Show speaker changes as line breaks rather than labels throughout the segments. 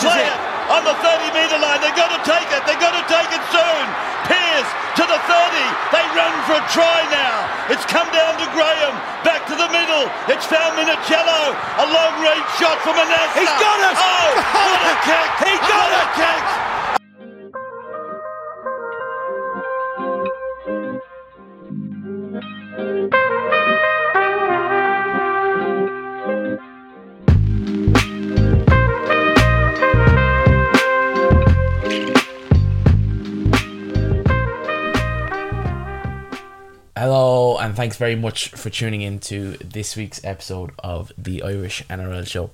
It. On the 30 metre line, they've got to take it. They've got to take it soon. Pierce to the 30. They run for a try now. It's come down to Graham. Back to the middle. It's found Minichiello. A long range shot from Manassa.
He's got it.
Oh, what a kick.
He got
what
it.
a kick.
Hello, and thanks very much for tuning in to this week's episode of the Irish NRL Show.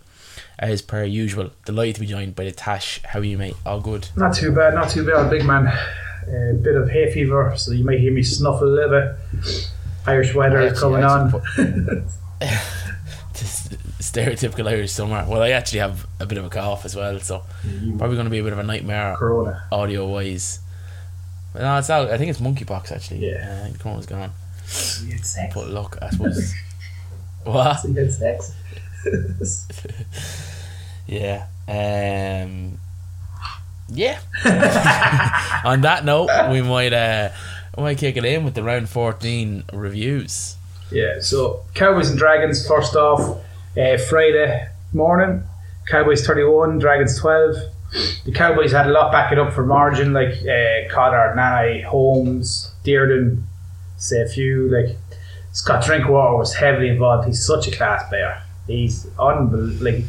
As per usual, delighted to be joined by the Tache. How are you, mate? All good?
Not too bad, not too bad, big man. A bit of hay fever, so you might hear me snuffle a little bit. Irish weather is coming on.
stereotypical Irish summer. Well, I actually have a bit of a cough as well, so mm. probably going to be a bit of a nightmare audio wise. No, it's out. I think it's monkeypox actually.
Yeah.
I think Corona's gone.
Sex.
But look, I suppose. what?
Sex.
Yeah. Um, yeah. On that note, we might uh, we might kick it in with the round fourteen reviews.
yeah, so Cowboys and Dragons first off, uh, Friday morning. Cowboys 31, Dragons 12. The Cowboys had a lot backing up for margin, like uh, Cotter, Nanai, Holmes, Dearden, say a few. Like Scott Drinkwater was heavily involved. He's such a class player. He's unbelievable. Like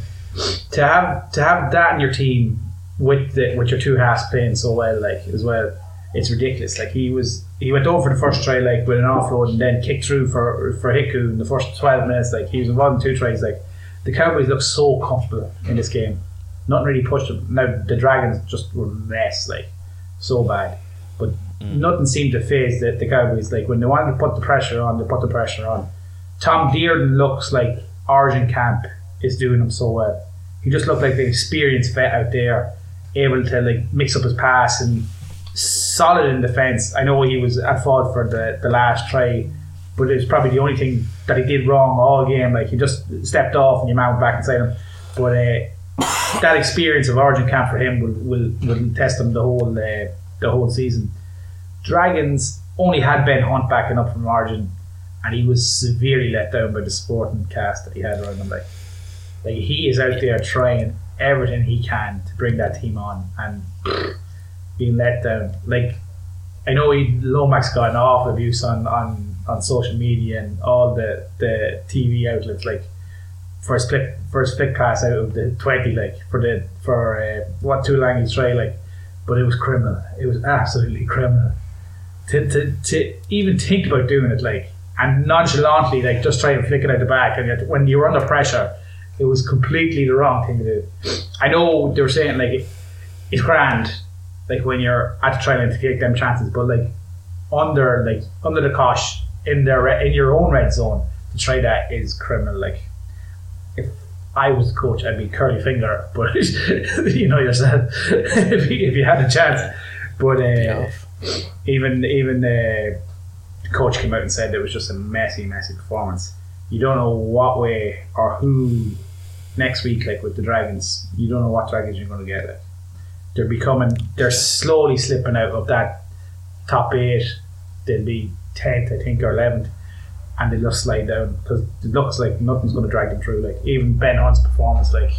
to have to have that in your team with the with your two halves playing so well, like as well, it's ridiculous. Like he was he went over the first try like with an offload and then kicked through for for Hiku in the first twelve minutes. Like he was involved in two tries. Like the Cowboys look so comfortable in this game. Nothing really pushed them. Now the Dragons just were a mess, like so bad. But nothing seemed to phase the, the Cowboys. Like when they wanted to put the pressure on, they put the pressure on. Tom Dearden looks like Origin Camp is doing him so well. He just looked like the experienced vet out there, able to like mix up his pass and solid in defence. I know he was at fault for the, the last try, but it was probably the only thing that he did wrong all game. Like he just stepped off and your man went back inside him. But uh, that experience of Origin Camp for him will, will, will test him the whole uh, the whole season. Dragons only had Ben Hunt backing up from Origin, and he was severely let down by the sporting cast that he had around him. Like, like he is out there trying everything he can to bring that team on, and being let down. Like, I know he Lomax got an awful abuse on, on, on social media and all the, the TV outlets. Like, first flick first flick pass out of the twenty, like for the for uh, what he's try, like, but it was criminal. It was absolutely criminal. To, to, to even think about doing it, like, and nonchalantly, like, just try and flick it out the back, and yet when you're under pressure, it was completely the wrong thing to do. I know they were saying like it's grand, like when you're at the try line to take them chances, but like under like under the cosh in their in your own red zone to try that is criminal. Like I was the coach, I'd be curly finger, but you know yourself if, you, if you had a chance. But uh, even even uh, the coach came out and said it was just a messy, messy performance. You don't know what way or who next week, like with the Dragons, you don't know what Dragons you're going to get. Like. They're becoming, they're slowly slipping out of that top eight. They'll be tenth, I think, or eleventh, and they'll just slide down because it looks like nothing's going to drag them through. Like even Ben Hunt's performance, like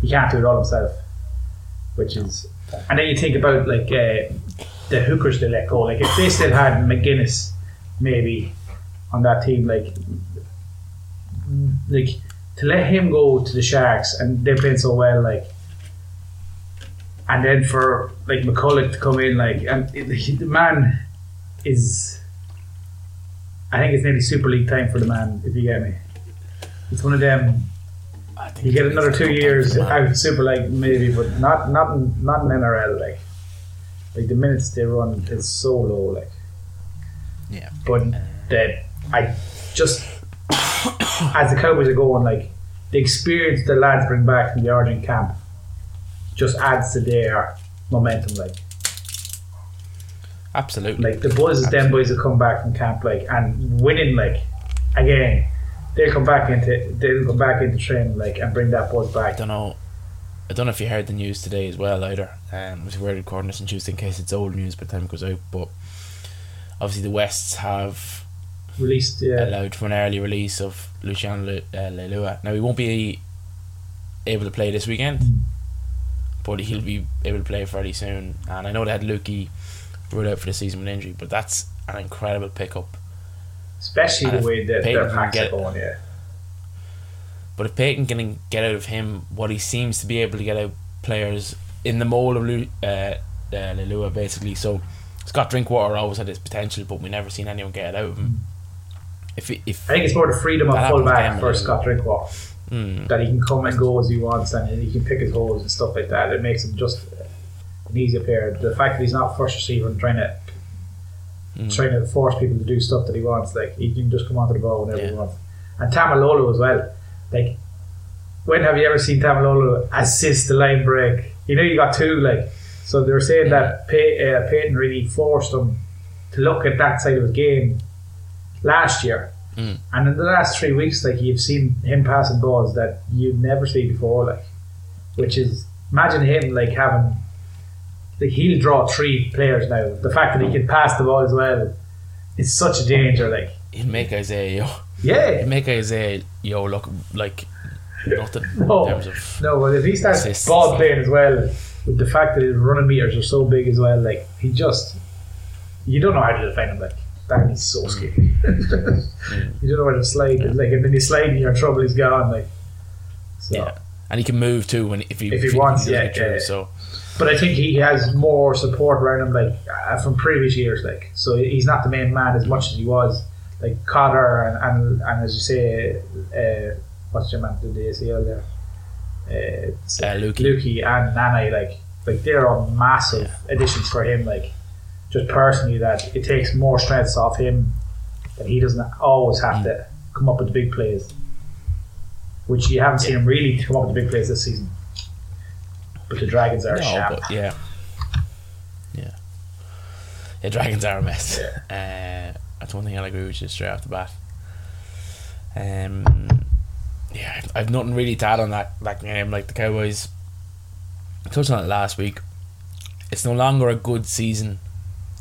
he can't do it all himself, which is. And then you think about like uh, the hookers they let go. Like if they still had McInnes, maybe on that team, like like to let him go to the Sharks and they're playing so well, like, and then for like McCullough to come in, like, and it, the man is, I think it's nearly Super League time for the man, if you get me. It's one of them.
I think
You get another two years out Super League maybe, but not not in, not in NRL. Like like the minutes they run is so low. Like
Yeah.
but that I just as the Cowboys are going, like the experience the lads bring back from the Origin camp just adds to their momentum. Like
Absolutely.
like the buzz them boys will come back from camp, like and winning, like again, they'll come back into they'll come back into training, like and bring that buzz back.
I don't know. I don't know if you heard the news today as well either. Um, we're recording this on Tuesday in case it's old news by the time it goes out. But obviously the Wests have
Released, yeah,
allowed for an early release of Luciano Le- uh, Leilua. Now he won't be able to play this weekend, but he'll be able to play fairly soon. And I know they had Lukey ruled out for the season with injury, but that's an incredible pickup.
especially
and
the way that
Payten
their packs are going. Yeah,
But if Payten can get out of him what he seems to be able to get out players in the mold of uh, uh, Leilua, basically. So Scott Drinkwater always had his potential, but we never seen anyone get it out of him. If if
I think it's more the freedom of fullback for. Scott Drinkwater
mm,
that he can come and go as he wants and he can pick his holes and stuff like that. It makes him just an easier player. The fact that he's not first receiver and trying to
mm,
trying to force people to do stuff that he wants. Like he can just come onto the ball whenever he wants. And Taumalolo as well. Like when have you ever seen Taumalolo assist the line break? You know you got two like. So they were saying that Pey- uh, Payten really forced him to look at that side of the game last year.
Mm.
And in the last three weeks, like you've seen him passing balls that you've never seen before, like which is imagine him like having he'll draw three players now. The fact that he can pass the ball as well is such a danger. Like
he'll make Isaiah Yeo,
yeah,
he'll make Isaiah Yeo look like nothing
No.
in terms of
no, but if he starts
Assists.
ball playing as well, with the fact that his running meters are so big as well, like he just you don't know how to defend him. Like that, he's so mm. scary. you don't know where to slide. Like and then you slide and you're in trouble. He's gone. Like so.
yeah, and he can move too when if he
If he wants,
doesn't
yeah,
get
yeah.
So
But I think he has more support around him, like uh, from previous years. Like, so he's not the main man as much as he was. Like Cotter and and, and as you say, uh, what's your man did the ACL there? Uh, it's,
Uh, Lukey.
Lukey and Nani, like like they're all massive additions for him. Like just personally, that it takes more strength off him that he doesn't always have to come up with the big plays, which you haven't seen him really come up with the big plays this season. But the Dragons are
no,
sharp.
but yeah, yeah, yeah. Dragons are a mess. Uh, that's one thing I'll agree with you straight off the bat. Um, yeah, I've- I've nothing really to add on that that game. Like the Cowboys, I touched on it last week. It's no longer a good season.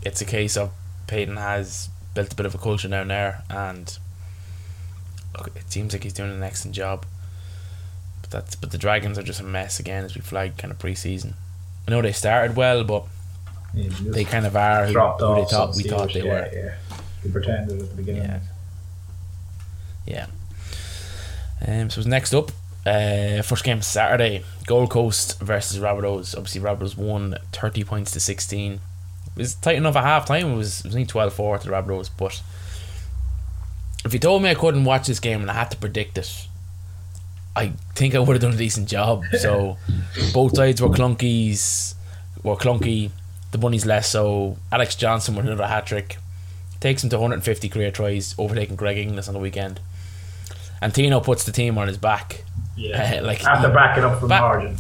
It's a case of Payten has built a bit of a culture down there, and look, it seems like he's doing an excellent job. But that's but the Dragons are just a mess again, as we flagged kind of pre-season. I know they started well, but
Yeah,
they kind of are who, who they thought we thought they
yeah,
were.
Yeah, they pretended at the beginning.
Yeah. Yeah. Um, so next up, uh, first game Saturday, Gold Coast versus Rabbitohs. Obviously, Rabbitohs won 30 points to 16. It was tight enough at half time. It was, it was only 12 4 to the Rabbitohs. But if you told me I couldn't watch this game and I had to predict it, I think I would have done a decent job. So both sides were clunkies, were clunky. The Bunnies less so. Alex Johnson with another hat trick takes him to 150 career tries, overtaking Greg Inglis on the weekend. And Tino puts the team on his back,
Yeah.
Uh, like
After backing up from
Back-
margin.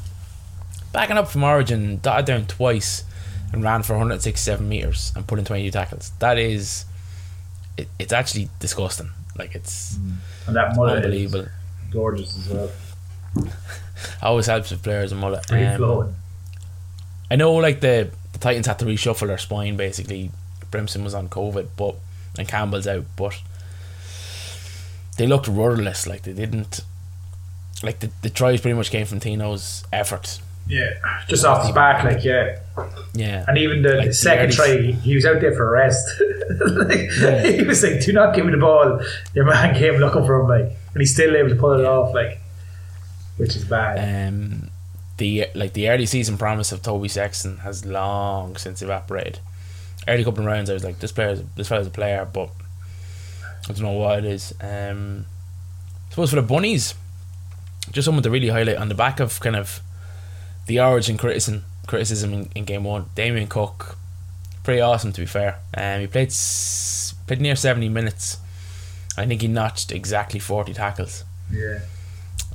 backing up from Origin, dotted down twice, and ran for 167 meters and put in 22 tackles. That is, it, it's actually disgusting. Like it's
And that
unbelievable.
is gorgeous as well.
Always helps with players and mullet.
Free
Um,
flowing.
I know like the, the Titans had to reshuffle their spine basically. Brimson was on COVID, but and Campbell's out, but they looked rudderless. Like they didn't. Like the, the tries pretty much came from Tino's effort.
Yeah. Just off his back, like, yeah.
Yeah,
And even the,
Like
the second
the
try, he was out there for a rest. like, He was like, do not give me the ball. Your man came looking for him, like, and he's still able to pull it off, like, which is bad.
um, the like the early season promise of Toby Sexton has long since evaporated. Early couple of rounds, I was like, this player, this fella's a player, but I don't know what it is. Um, I suppose for the bunnies, just someone to really highlight on the back of kind of the origin criticism criticism in, in game one. Damien Cook, pretty awesome to be fair. Um, he played played near seventy minutes. I think he notched exactly forty tackles.
Yeah.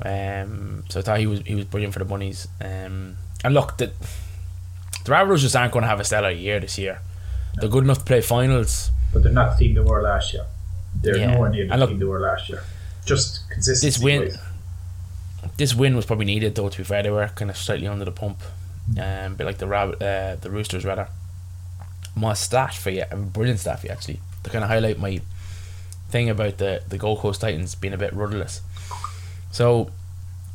Um, so I thought he was he was brilliant for the bunnies. Um, and look, the the Rabbitohs just aren't going to have a stellar year this year. They're good enough to play finals.
But they're not the team they were last year. They're
Yeah.
nowhere near the
look-
team they were last year. Just consistency.
This win,
wise.
this win was probably needed though. To be fair, they were kind of slightly under the pump, um, a bit like the rabbit, uh, the Roosters rather. My stat for you, a brilliant stat for you actually, to kind of highlight my thing about the the Gold Coast Titans being a bit rudderless. So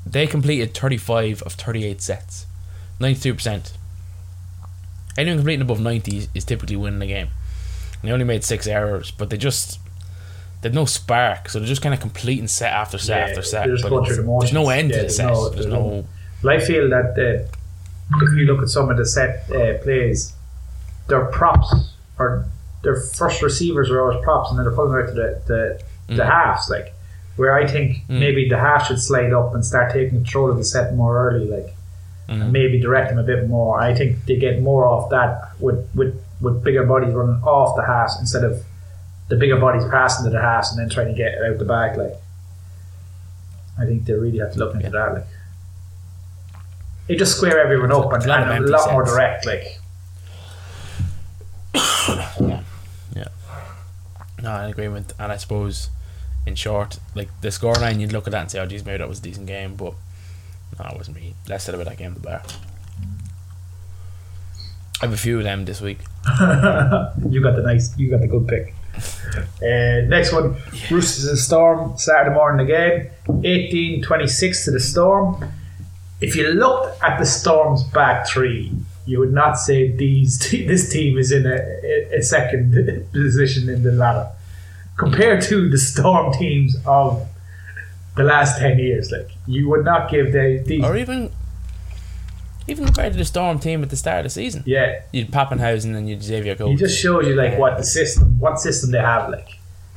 they completed thirty five of thirty eight sets, ninety two percent. Anyone completing above ninety is- is typically winning the game. And they only made six errors, but they just they had no spark, so they're just kind of completing set after set
Yeah,
after set.
they're
but
the
there's no end
Yeah,
to the set.
no-
there's
there's
no.
no- Well, I feel that uh, if you look at some of the set uh, plays, their props or their first receivers are always props, and then they're pulling out to the the, the
Mm.
halves. Like where I think maybe the half should slide up and start taking control of the set more early. Like
Mm.
and maybe direct them a bit more. I think they get more off that with with with bigger bodies running off the halves instead of the bigger bodies passing to the halves and then trying to get it out the back. Like I think they really have to look into that. Like they just square everyone up and,
a lot
and a lot more direct. Like
Yeah, yeah. No, in agreement. And I suppose, in short, like the scoreline, you'd look at that and say, "Oh, geez, maybe that was a decent game," but no, it wasn't really. Less said about that game, the bar. I have a few of them this week.
you got the nice, you got the good pick. Uh, next one, Roosters and Storm, Saturday morning again, 18-26 to the Storm. If you looked at the Storm's back three, you would not say these this team is in a, a second position in the ladder compared to the Storm teams of the last ten years. Like you would not give the these.
Or even, even compared to the Storm team at the start of the season.
Yeah,
You'd Papenhuyzen and you'd Xavier
He
Gold.
just shows you like what the system, what system they have. Like,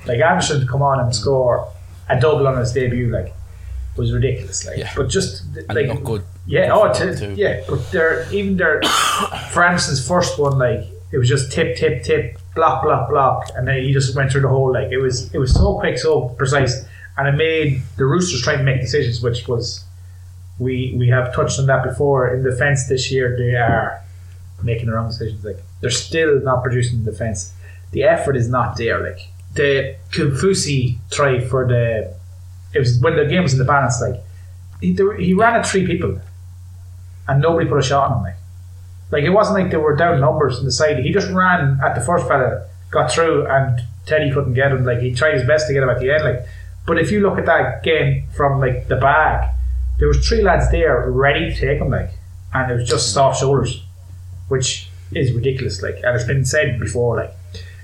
like Anderson to come on and score a double on his debut, like, was ridiculous. Like,
Yeah.
but just
and
like,
look good.
Yeah, oh,
Different
to,
too.
yeah. But they're even their, for Anderson's first one, like it was just tip, tip, tip, block, block, block, and then he just went through the whole. Like it was, it was so quick, so precise, and it made the Roosters trying to make decisions, which was. We, we have touched on that before in defence this year. They are making the wrong decisions. Like they're still not producing in defence. The effort is not there. Like the Kaufusi try for the it was when the game was in the balance. Like he, he ran at three people, and nobody put a shot on him. Like like it wasn't like they were down numbers in the side. He just ran at the first fella, got through, and Teddy couldn't get him. Like he tried his best to get him at the end. Like but if you look at that game from like the back, there was three lads there ready to take him. Like and it was just soft shoulders which is ridiculous. Like, and it's been said before, like,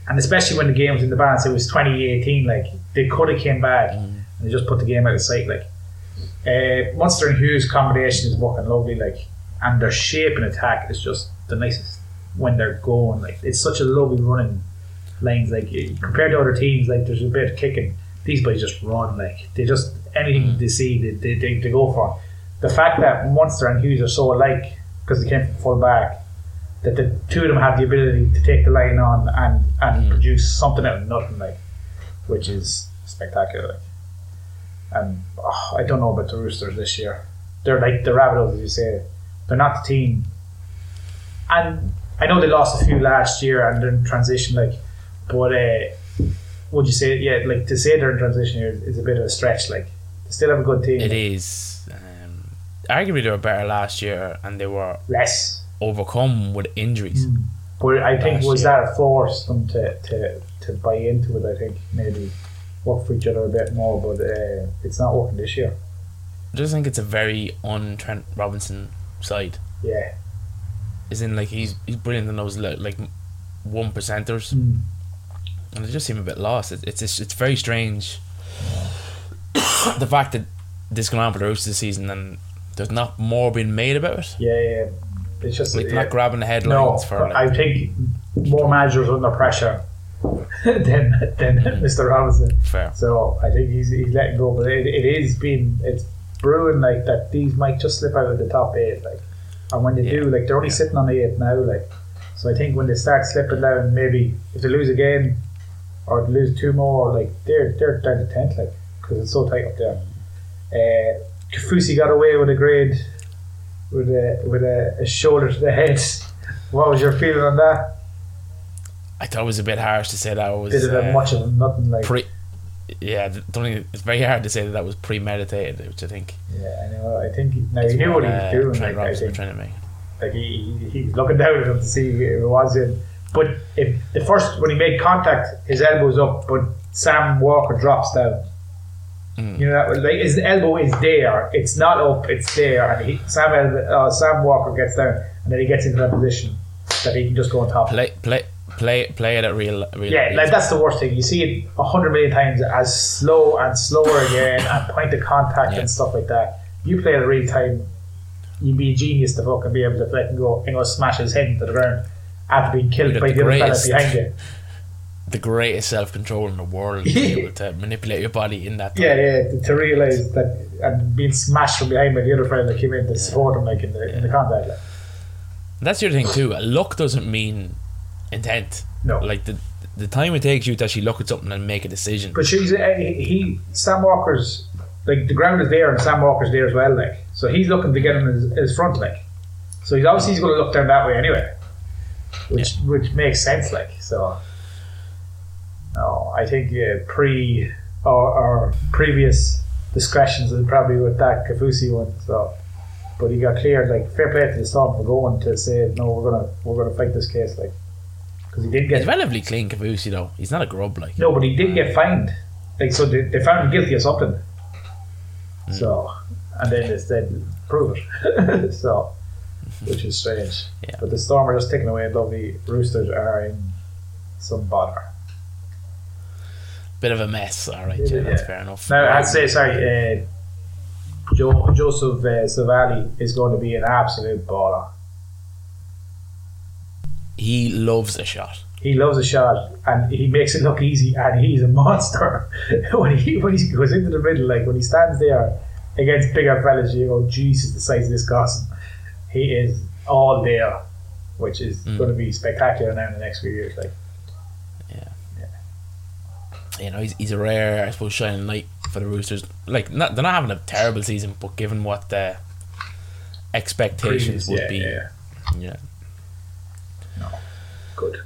and especially when the game was in the balance, it was 2018. Like, they could have came back mm. and they just put the game out of sight. Like, uh, Munster and Hughes combination is working lovely. Like, and their shape and attack is just the nicest when they're going. Like, it's such a lovely running lanes. Like, compared to other teams, like there's a bit of kicking. These boys just run. Like, they just anything they see, they, they, they, they go for. The fact that Munster and Hughes are so alike because they came from full back that the two of them have the ability to take the line on and, and produce something out of nothing, like, which is spectacular. Like. And oh, I don't know about the Roosters this year. They're like the Rabbitohs, as you say. They're not the team. And I know they lost a few last year and they're in transition, like, but uh, would you say, yeah, like to say they're in transition here is a bit of a stretch. Like, they still have a good team.
It is. Um, arguably, they were better last year, and they were
Less.
overcome with injuries.
But I think was
year.
that a force them to, to, to buy into it. I think maybe work for each other a bit more, but uh, it's not working this year.
I just think it's a very un Trent Robinson side.
Yeah,
Is in like he's he's brilliant in those li- like one percenters,
Hmm.
and they just seem a bit lost. It, it's it's it's very strange. the fact that this going on for the Roosters this season and there's not more being made about it.
yeah, yeah. It's just
Like
yeah.
not grabbing the
no.
headlines for like,
I think more managers under pressure than than Mr. Robinson.
fair.
So I think he's he's letting go, but it, it is being it's brewing like that. These might just slip out of the top eight, like, and when they
Yeah.
do, like they're only
Yeah.
sitting on the eight now, like. So I think when they start slipping down, maybe if they lose again or lose two more, like they're they're down to tenth, like because it's so tight up there. Uh, Kaufusi got away with a grade with a with a, a shoulder to the head. What was your feeling on that?
I thought it was a bit harsh to say that was
Did it have
uh,
much of nothing like?
pre. Yeah, don't it's very hard to say that that was premeditated, which I think
yeah, I know. I think he, now he knew what he
uh,
was doing.
Trent
Like, I
Robinson
think
trying to make.
like he, he, he was looking down at him to see if it was in. But if the first when he made contact, his elbow's up, but Sam Walker drops down.
Mm.
You know, that, like his elbow is there. It's not up. It's there, and he, Sam uh, Sam Walker gets down, and then he gets into that position that he can just go on top.
Play, play, play, play it at real, real.
Yeah, like that's the worst thing. You see it a hundred million times as slow and slower again, and point of contact
Yeah.
and stuff like that. You play it real time, you'd be a genius to fucking be able to let and go and go smash his head into the ground after being killed by the
the
other fella behind you.
the greatest self control in the world to be able to manipulate your body in that.
Yeah, yeah, to, realise that and being smashed from behind by the other fella that came in to support him like in the in the contact. Like.
That's the other thing too. Luck doesn't mean intent.
No.
Like the the time it takes you to actually look at something and make a decision.
But she's uh, he, Sam Walker's like the ground is there and Sam Walker's there as well. Like so, he's looking to get him his, his front leg. So he's obviously he's going to look down that way anyway, which which makes sense. Like so, no, I think uh, pre or, or previous discretions and probably with that Kaufusi one. So, but he got cleared. Like fair play to the Storm for going to say no, we're gonna we're gonna fight this case. Like because he did get
He's relatively clean, Kaufusi though. He's not a grub like.
no, but he did get fined. Like so, they, they found him guilty of something. So, and then they said prove it. so, which is strange.
Yeah.
But the Storm are just taking away lovely Roosters are in some bother.
Bit of a mess. All right,
Yeah,
yeah, that's fair enough.
Now I'd say sorry. Uh, Joe, Joseph uh, Suaalii is going to be an absolute baller.
He loves a shot.
He loves a shot and he makes it look easy and he's a monster. when he when he goes into the middle, like when he stands there against bigger fellas, you go, Jesus, the size of this Gosson. He is all there, which is
Mm.
going to be spectacular now in the next few years. Like, yeah, yeah.
You know, he's, he's a rare, I suppose, shining light for the Roosters. Like, not, they're not having a terrible season, but given what the expectations would
yeah,
be,
yeah,
yeah.
Yeah. good.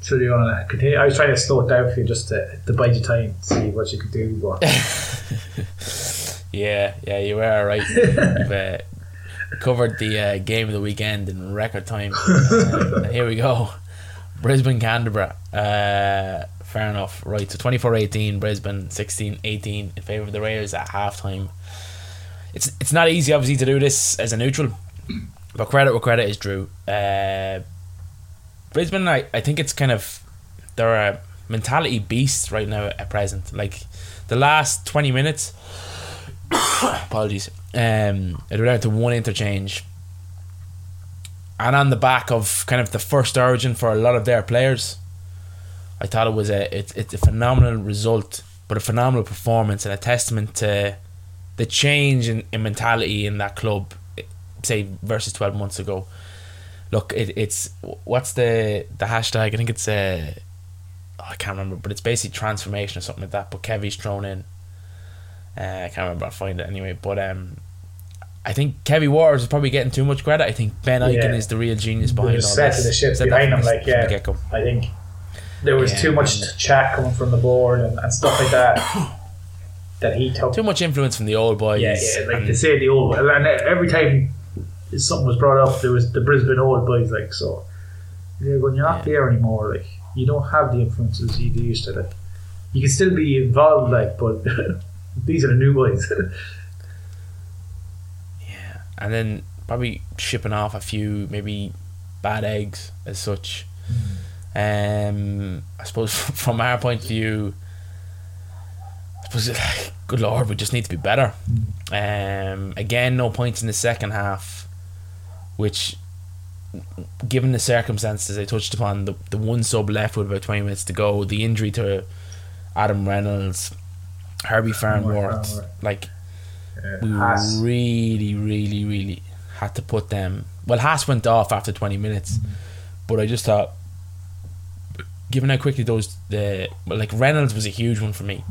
So do you want to continue? I was trying to slow it down for you just to, to bide your time, see what you could do. But
Yeah, yeah, you were all right. You've uh, covered the uh, game of the weekend in record time. Uh, here we go. Brisbane Canberra. Uh, fair enough. Right, so 24 18, Brisbane 16 18 in favour of the Raiders at half time. It's, it's not easy, obviously, to do this as a neutral, but credit where credit is due. Uh, Brisbane, I, I think it's kind of. They're a mentality beast right now at present. Like, the last 20 minutes apologies. Um, it went down to one interchange, and on the back of kind of the first origin for a lot of their players, I thought it was a it's it's a phenomenal result, but a phenomenal performance and a testament to the change in, in mentality in that club, say versus twelve months ago. Look, it, it's what's the the hashtag? I think it's uh, oh, I can't remember, but it's basically transformation or something like that. But Kevvie's thrown in. Uh, I can't remember. I'll find it anyway. But um, I think Kevvie Walters is probably getting too much credit. I think Ben Ikin
Yeah.
is the real genius behind all this.
the ship behind him, like yeah. I think there was
Yeah,
too much
and-
chat coming from the board and, and stuff like that that he took.
Too much influence from the old boys.
Yeah, yeah, like they say the old and every time something was brought up, there was the Brisbane old boys like so. They're going, you're not there anymore. Like you don't have the influences you used to. Like you can still be involved, like, but these are the new boys.
Yeah, and then probably shipping off a few maybe bad eggs as such. Um, I suppose from our point of view, I suppose good lord, we just need to be better. Um, again, no points in the second half, which, given the circumstances I touched upon, the the one sub left with about twenty minutes to go, the injury to Adam Reynolds, Herbie Farnworth, like
Yeah.
we
Haas.
really, really, really had to put them. Well, Haas went off after 20 minutes, but I just thought, given how quickly those the well, like Reynolds was a huge one for me,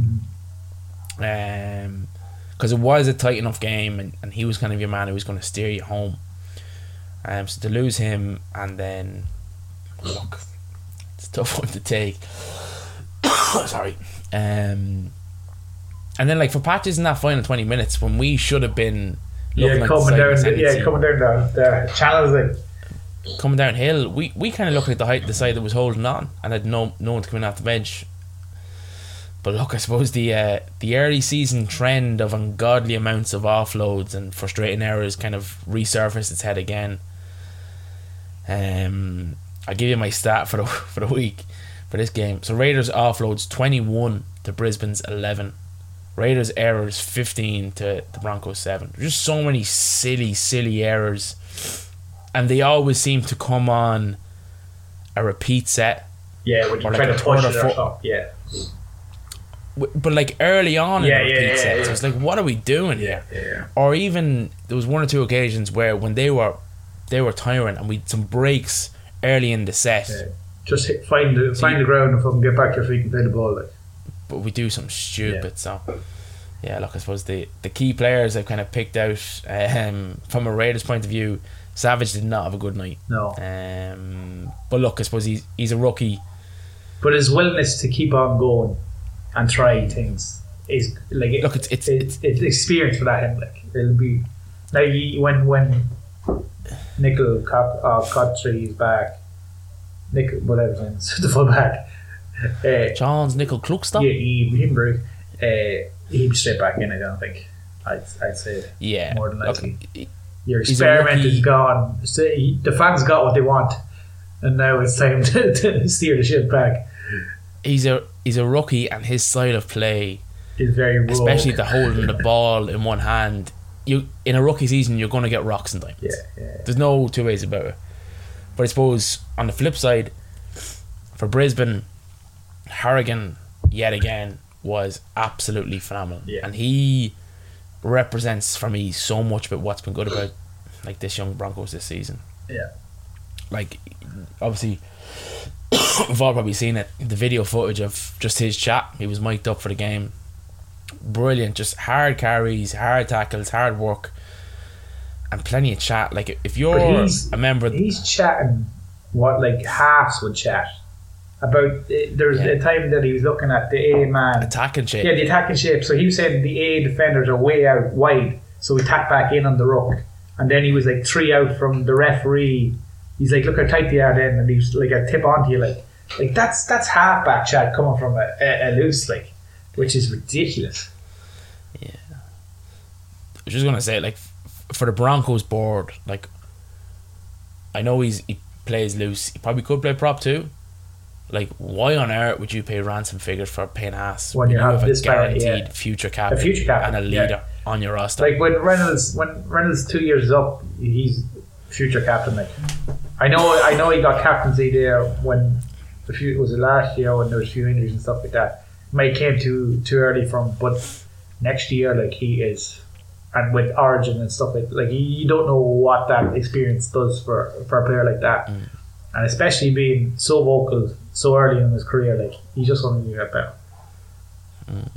um, because it was a tight enough game, and, and he was kind of your man who was going to steer you home. Um, so to lose him and then look, it's a tough one to take. Sorry. Um, and then like for patches in that final twenty minutes when we should have been looking
Yeah,
at
coming down, the, yeah, coming down the, the channels.
Coming downhill, we, we kind of looked at the height the side that was holding on and had no no one coming off the bench. But look, I suppose the uh, the early season trend of ungodly amounts of offloads and frustrating errors kind of resurfaced its head again. Um, I'll give you my stat for the for the week for this game. So Raiders offloads twenty one to Brisbane's eleven. Raiders errors fifteen to the Broncos seven. There's just so many silly, silly errors, and they always seem to come on a repeat set.
yeah, when you
Or like
to push it. Yeah,
But like early on
Yeah,
in the
yeah,
repeat
yeah,
set,
yeah.
it's like, what are we doing here?
yeah.
Or even there was one or two occasions where when they were they were tiring and we had some breaks early in the set,
yeah. Just hit, find the find the ground and fucking get back your feet and play the ball. Like.
but we do some stupid. So yeah, look, I suppose the the key players I've kind of picked out um, from a Raiders point of view. Savage did not have a good night.
No,
Um, but look, I suppose he's he's a rookie.
but his willingness to keep on going and try things is like it,
Look, it's- it's-
it's, it's experience for that him. Like it'll be now you, when when Nickel Cop uh, Cottrey is back, Nickel whatever his name is, the full back. Uh,
Charnze Nicoll-Klokstad.
yeah, he, him, Brew, uh, he'd be straight back in. I don't think. I'd, I'd say
Yeah,
More than likely.
he-
your experiment is gone. So he- the fans got what they want, and now it's time to, to steer the ship back.
he's a he's a rookie, and his style of play
Is very rogue.
especially the holding the ball in one hand. You in a rookie season, you're going to get rocks and time.
Yeah, yeah.
There's no two ways about it. But I suppose on the flip side, for Brisbane, Carrigan yet again was absolutely phenomenal,
Yeah.
and he represents for me so much about what's been good about like this young Broncos this season.
Yeah.
Like obviously, we've all probably seen it. The video footage of just his chat. He was mic'd up for the game. Brilliant, just hard carries, hard tackles, hard work, and plenty of chat. Like if you're a member, of
He's chatting what like halves would chat about. Uh, there's
Yeah.
a time that he was looking at the A man.
attacking shape.
Yeah, the attacking shape. So he was saying the A defenders are way out wide, so we tack back in on the ruck, and then he was like three out from the referee. He's like, look how tight they are then, and he's like a tip onto you, like, like that's that's halfback chat coming from a, a, a loose like, which is ridiculous.
Yeah, I was just gonna say, like, for the Broncos board, like, I know he's he plays loose. He probably could play prop too. Like, why on earth would you pay ransom figures for Payne Haas
When you have
a guaranteed
yeah.
future captain,
future captain,
and a
yeah.
leader on your roster?
Like when Reynolds, when Reynolds two years up, he's future captain. Like, I know, I know he got captaincy there when a few was it last year when there was a few injuries and stuff like that. May came too too early from, but next year, like he is, and with Origin and stuff like like you, don't know what that experience does for for a player like that, mm. and especially being so vocal so early in his career, like he just want to get better. Mm.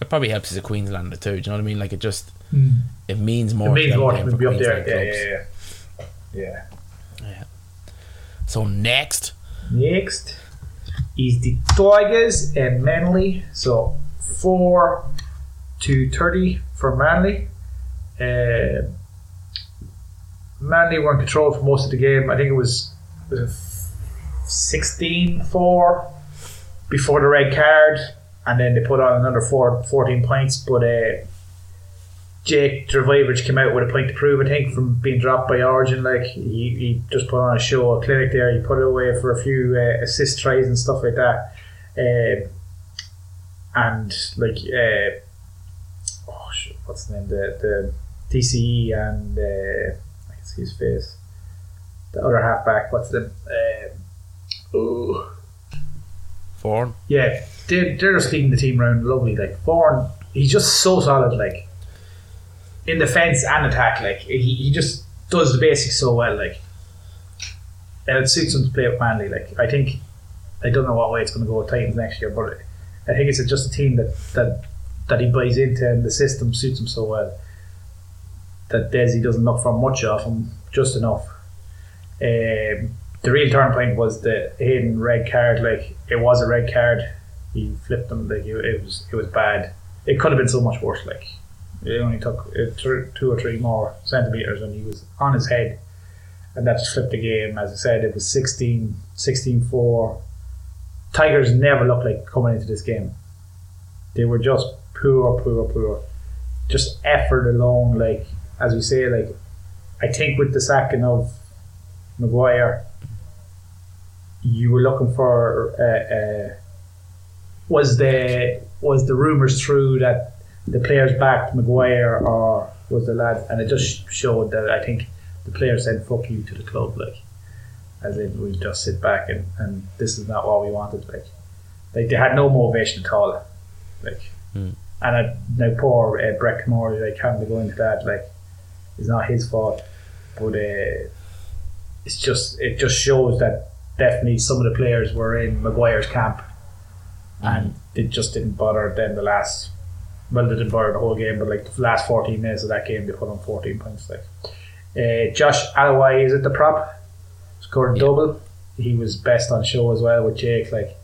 it probably helps as a Queenslander too. Do you know what I mean? Like, it just mm. it means more.
It means
to
more to be up there. Yeah, yeah, yeah. yeah.
So next,
Next is the Tigers and Manly. So four to thirty for Manly. Uh, Manly were in control for most of the game. I think it was, was it 16-4 before the red card, and then they put on another four, 14 points. But uh, Jake Trbojevic came out with a point to prove, I think, from being dropped by Origin. Like he, he just put on a show, a clinic there. He put it away for a few uh, assist tries and stuff like that. Uh, and like, uh, oh shit, what's the name? The the DCE and uh, I can see his face. The other halfback, what's the? Uh, ooh. Yeah, they're, they're just leading the team around lovely. Like Bourne, he's just so solid. Like in defence and attack. Like he, he just does the basics so well. Like and it suits him to play with Manly. Like I think I don't know what way it's going to go with Titans next year, but I think it's just a team that that that he buys into and the system suits him so well that Desi doesn't look for much of him, just enough. Um, the real turning point was the Hayden red card. Like it was a red card. He flipped him. Like it was it was bad. It could have been so much worse. Like it only took uh, th- two or three more centimeters, and he was on his head, and that flipped the game. As I said, it was 16, 16-4. Tigers never looked like coming into this game. They were just poor, poor, poor. Just effort alone, like as we say, like I think with the sacking of Maguire, you were looking for uh, uh, was the was the rumours true that the players backed Maguire or was the lad and it just showed that I think the players said fuck you to the club like as if we just sit back and, and this is not what we wanted like like they had no motivation at all like
Hmm.
and I, now poor uh, Brett like having to go into that like it's not his fault but uh, it's just it just shows that definitely some of the players were in Maguire's camp and it just didn't bother them the last well they didn't bother the whole game but like the last 14 minutes of that game they put on 14 points like. Uh, Josh Aloiai is it the prop? Scored a double. He was best on show as well with Jake like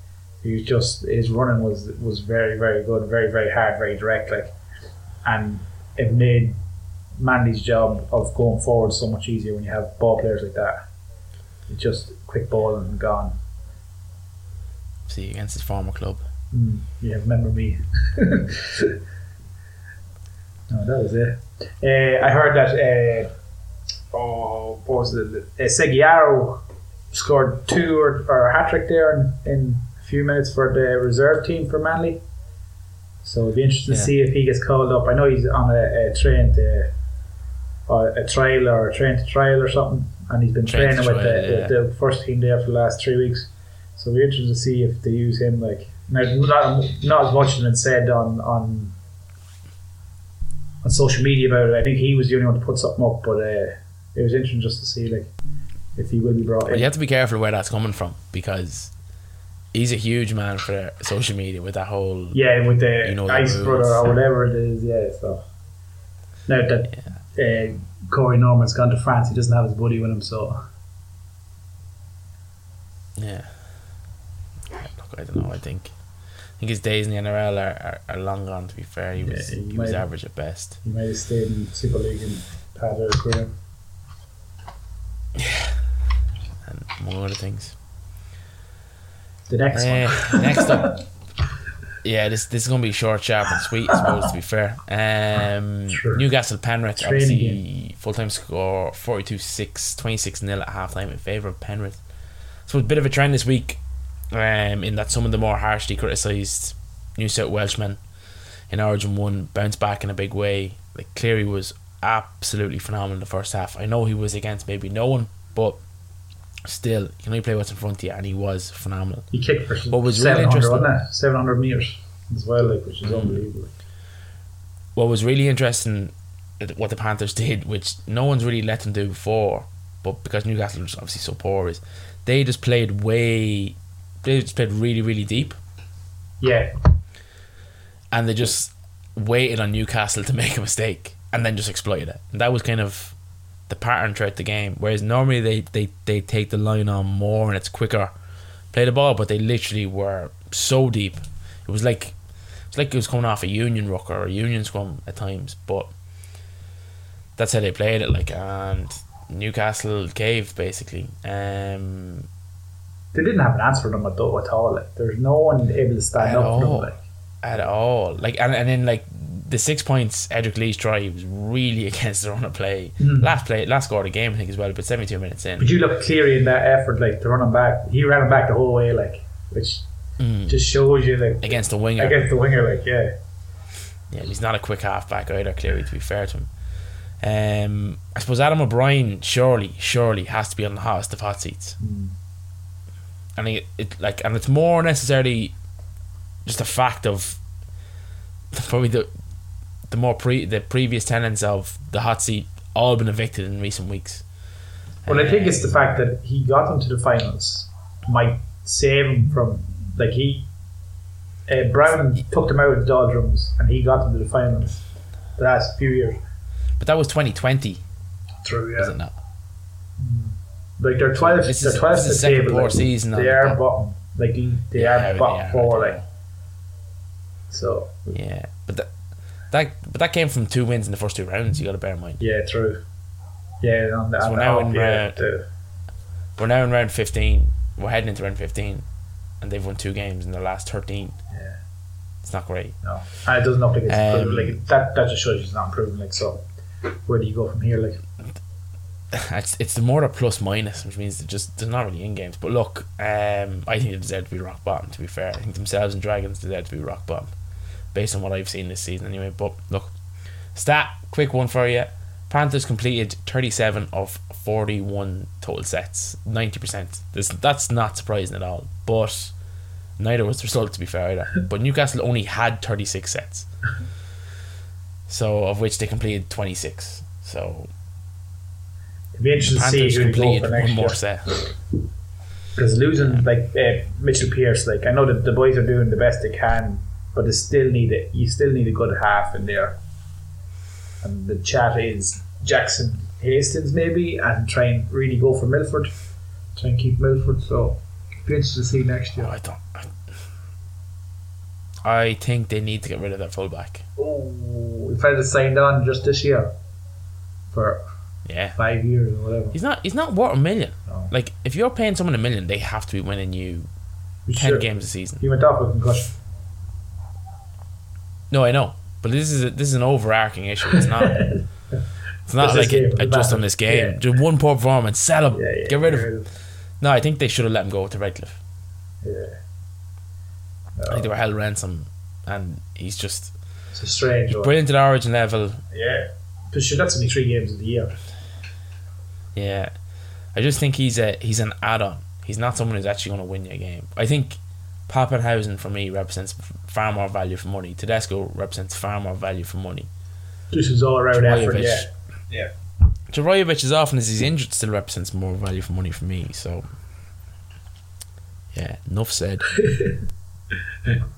he was just his running was was very very good very very hard very direct like. And it made Mandy's job of going forward so much easier when you have ball players like that. It's just quick ball and gone.
See against his former club.
Mm, yeah, remember me. no, that was it. Uh, I heard that. Uh, oh, what was it? Uh, Seguiaro scored two or, or a hat trick there in, in a few minutes for the reserve team for Manly. So it'd be interesting to see if he gets called up. I know he's on a, a train to, a trial or a train to trial or something, and he's been
Train
training with,
trial,
the,
yeah.
with the first team there for the last three weeks. So it'll be interesting to see if they use him like now, not, not as much has been said on on on social media about it. I think he was the only one to put something up, but uh, it was interesting just to see like if he will be brought in.
you have to be careful where that's coming from because he's a huge man for social media with that whole
Yeah, with the
You know
Ice. Brother or whatever it is. Yeah, so now that uh, Corey Norman's gone to France, he doesn't have his buddy with him, so
Yeah. Look, I don't know. I think think his days in the NRL are, are, are long gone. To be fair, he was
Yeah, he
he was
might-
average at best.
he might have stayed in Super League and had a career.
Yeah, and among other things.
The next
Eh,
one.
next up, yeah, this this is gonna be short, sharp, and sweet. I suppose to be fair. Um,
Sure.
Newcastle Penrith,
Training
obviously full time score 42-6, 26 0 at half time in favour of Penrith. So a bit of a trend this week, um, in that some of the more harshly criticised New South Welshmen in Origin One bounced back in a big way. Like Cleary was absolutely phenomenal in the first half. I know he was against maybe no one, but still, you can only play what's in front of you, and he was phenomenal.
He kicked for
What was really
700,
interesting-
wasn't it? 700 metres as well, like, which is
Mm.
unbelievable.
what was really interesting what the Panthers did, which no one's really let them do before, but because Newcastle was obviously so poor, is they just played way, they just played really really deep,
Yeah,
and they just waited on Newcastle to make a mistake and then just exploited it. And that was kind of the pattern throughout the game. Whereas normally they they they take the line on more and it's quicker, play the ball, but they literally were so deep. It was like it's like it was coming off a union ruck or a union scrum at times, but that's how they played it. Like and Newcastle caved basically. Um,
they didn't have an answer for them at all. At all. Like, there's no one able to stand
At
up for them.
all.
Like,
at all. Like and, and then like the six points Edrick Lee's try was really against the run of play. Last play last score of the game I think as well, but seventy two minutes in.
but you look Cleary in that effort, like to run him back. He ran him back the whole way, like, which
Mm.
just shows you, like,
against the winger.
against the winger, like, yeah.
Yeah, he's not a quick half back either, clearly to be fair to him. Um I suppose Adam O'Brien surely, surely has to be on the hottest of hot seats. And it, it like and it's more necessarily just a fact of probably the the more pre the previous tenants of the hot seat all been evicted in recent weeks.
Well, I think it's the fact that he got them to the finals might save him from like he. Uh, Brown took them out of the doldrums, and he got them to the finals the last few years.
But that was 2020,
True,
was it not?
Like they're twelfth,
This
they're
this is
the table. Like,
season
they are bottom. Like they,
Yeah,
are bottom four. Like so,
Yeah, but that that but that came from two wins in the first two rounds. You got to bear in mind.
yeah, true. Yeah, on the,
So
on
we're
the
now in round-
the-
We're now in round 15. We're heading into round 15, and they've won two games in their last 13.
Yeah.
It's not great.
no, and it doesn't look like it's
Um,
improving. Like that, that just shows you it's not improving. Like so, where do you go from here? Like
It's it's the more the plus minus, which means they're just they're not really in games. But look, um, I think they deserve to be rock bottom. To be fair, I think themselves and Dragons deserve to be rock bottom, based on what I've seen this season anyway. But look, stat quick one for you: Panthers completed thirty seven of forty one total sets, ninety percent. This that's not surprising at all. But neither was the result, to be fair either. But Newcastle only had thirty six sets, so of which they completed twenty six. So
it'd be interesting to see who go for
one more
year.
set.
Because losing like uh, Mitchell Pearce, like I know that the boys are doing the best they can, but they still need it. You still need a good half in there. And the chat is Jackson Hastings maybe, and try and really go for Milford, try and keep Milford. So it'd be interesting to see next
Oh,
year.
I don't. I, I think they need to get rid of their fullback.
Oh, if I had signed on just this year for
Yeah,
five years or whatever,
he's not. He's not worth a million.
No.
Like if you're paying someone a million, they have to be winning you ten games a season.
He went off with concussion.
No, I know, but this is a, this is an overarching issue. It's not. It's not like
game,
it, just on this game.
yeah.
Just one poor performance, sell him,
Yeah, yeah,
get rid of him. No, I think they should have let him go to Redcliffe.
Yeah,
I think they were held ransom, and he's just
it's a strange one.
brilliant at Origin level.
Yeah, but sure, that's only three games of the year.
Yeah, I just think he's a he's an add-on. He's not someone who's actually going to win you a game. I think Papenhuyzen for me represents far more value for money. Tedesco represents far more value for money.
This is all around effort. Yeah, yeah.
Trbojevic, as often as he's injured, still represents more value for money for me. So, yeah, enough said.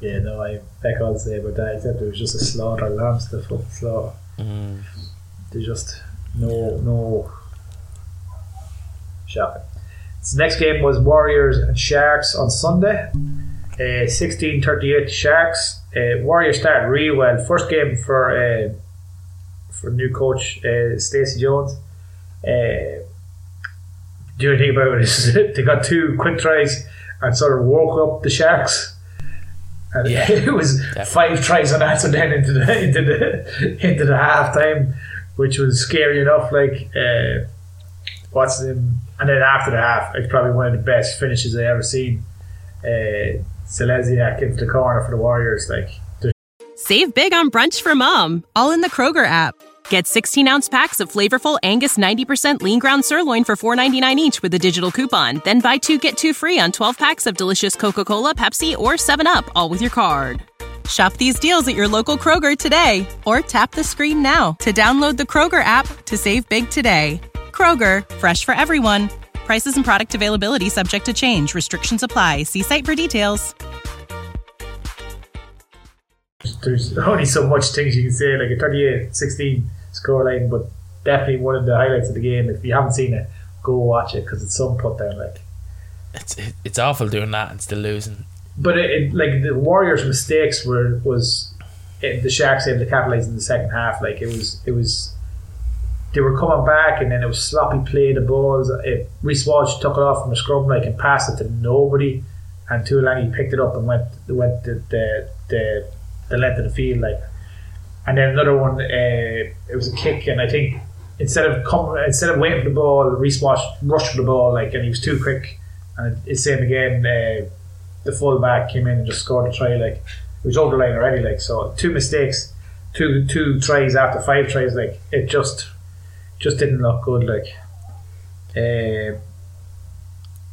Yeah, no, I back all to say about that, except it was just a slaughter, lamb stuff, fucking slaughter.
Mm.
There's just no, no shocking. So next game was Warriors and Sharks on Sunday. Uh, 16-38 Sharks. Uh, Warriors started really well. First game for uh, for new coach uh, Stacey Jones. Uh, the only thing about it is they got two quick tries and sort of woke up the Sharks. And
Yeah,
it was
definitely.
five tries on that, and then into the into the into the half time, which was scary enough. Like uh, what's the and then after the half, it's probably one of the best finishes I ever seen. Uh, Zelezniak into the corner for the Warriors, like
Save big on brunch for mom, all in the Kroger app. Get 16 ounce packs of flavorful Angus 90% lean ground sirloin for $4.99 each with a digital coupon. Then buy two get two free on 12 packs of delicious Coca Cola, Pepsi, or 7UP, all with your card. Shop these deals at your local Kroger today or tap the screen now to download the Kroger app to save big today. Kroger, fresh for everyone. Prices and product availability subject to change. Restrictions apply. See site for details.
there's only so much things you can say, like a 38-16 scoreline, but definitely one of the highlights of the game. If you haven't seen it, go watch it because it's some put down. Like,
It's it's awful doing that and still losing.
but it, it like the Warriors' mistakes were was it, the Sharks able to capitalize in the second half. Like it was it was they were coming back and then it was sloppy play. The balls, it, Reece Walsh took it off from the scrum like and passed it to nobody, and Tuolani picked it up and went went the the the, the length of the field like. And then another one, uh, it was a kick, and I think instead of come, instead of waiting for the ball, Reece Walsh rushed for the ball, like, and he was too quick. And it's same again. Uh, the fullback came in and just scored a try, like it was over the line already, like so. Two mistakes, two two tries after five tries, like it just just didn't look good. Like, uh,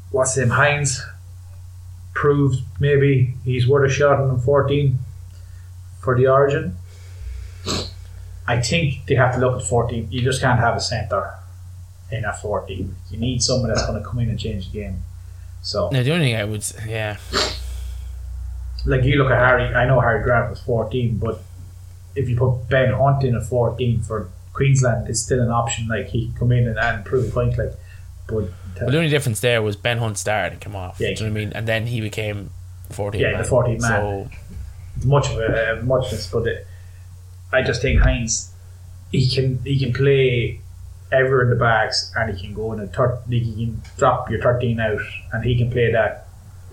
what's him? Hynes proved maybe he's worth a shot on 14 for the Origin. I think they have to look at 14. You just can't have a centre in a 14. You need someone that's going to come in and change the game. So,
Now the only thing I would, yeah,
like you look at Harry, I know Harry Grant was 14, but if you put Ben Hunt in at 14 for Queensland, is still an option. Like he can come in and, and prove a point. Like, but uh,
but the only difference there was Ben Hunt started and come off.
Yeah.
do you know what I mean? And then he became fourteen.
Yeah, the 14 man.
So
it's much of a, muchness, but it, I just think Hynes, he can he can play ever in the backs and he can go in a third, he can drop your 13 out and he can play that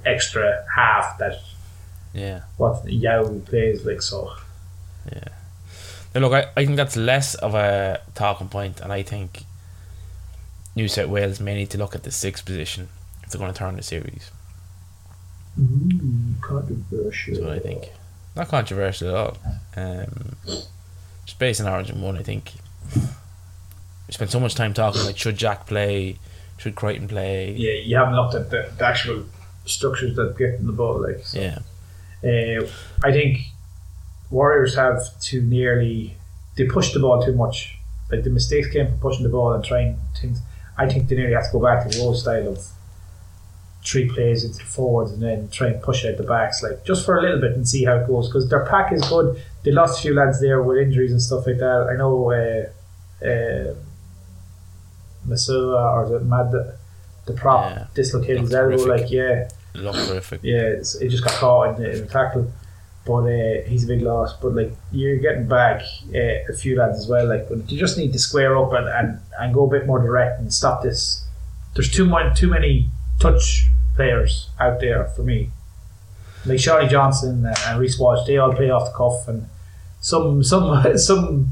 extra half that
yeah.
what Yeo plays like so.
Now, look, I, I think that's less of a talking point, and I think New South Wales may need to look at the sixth position if they're going to turn the series.
controversial.
That's what I think. Not controversial at all. Um, just based on Origin 1, I think we spent so much time talking like, should Jack play? Should Crichton play?
Yeah, you haven't looked at the, the actual structures that get in the ball like so.
Yeah.
Uh, I think Warriors have too nearly they push the ball too much. Like the mistakes came from pushing the ball and trying things. I think they nearly have to go back to the old style of three plays into the forwards and then try and push out the backs, like just for a little bit and see how it goes. Because their pack is good. They lost a few lads there with injuries and stuff like that. I know uh, uh, Masua or the Mad the prop
Yeah.
dislocated his elbow. Like yeah,
Looked terrific.
yeah, it's, it just got caught in the, in the tackle. But uh, he's a big loss. But like you're getting back uh, a few lads as well. Like, but you just need to square up and, and, and go a bit more direct and stop this. There's too much, too many touch players out there for me. Like Charlie Johnson and, Reece Walsh, they all play off the cuff, and some some some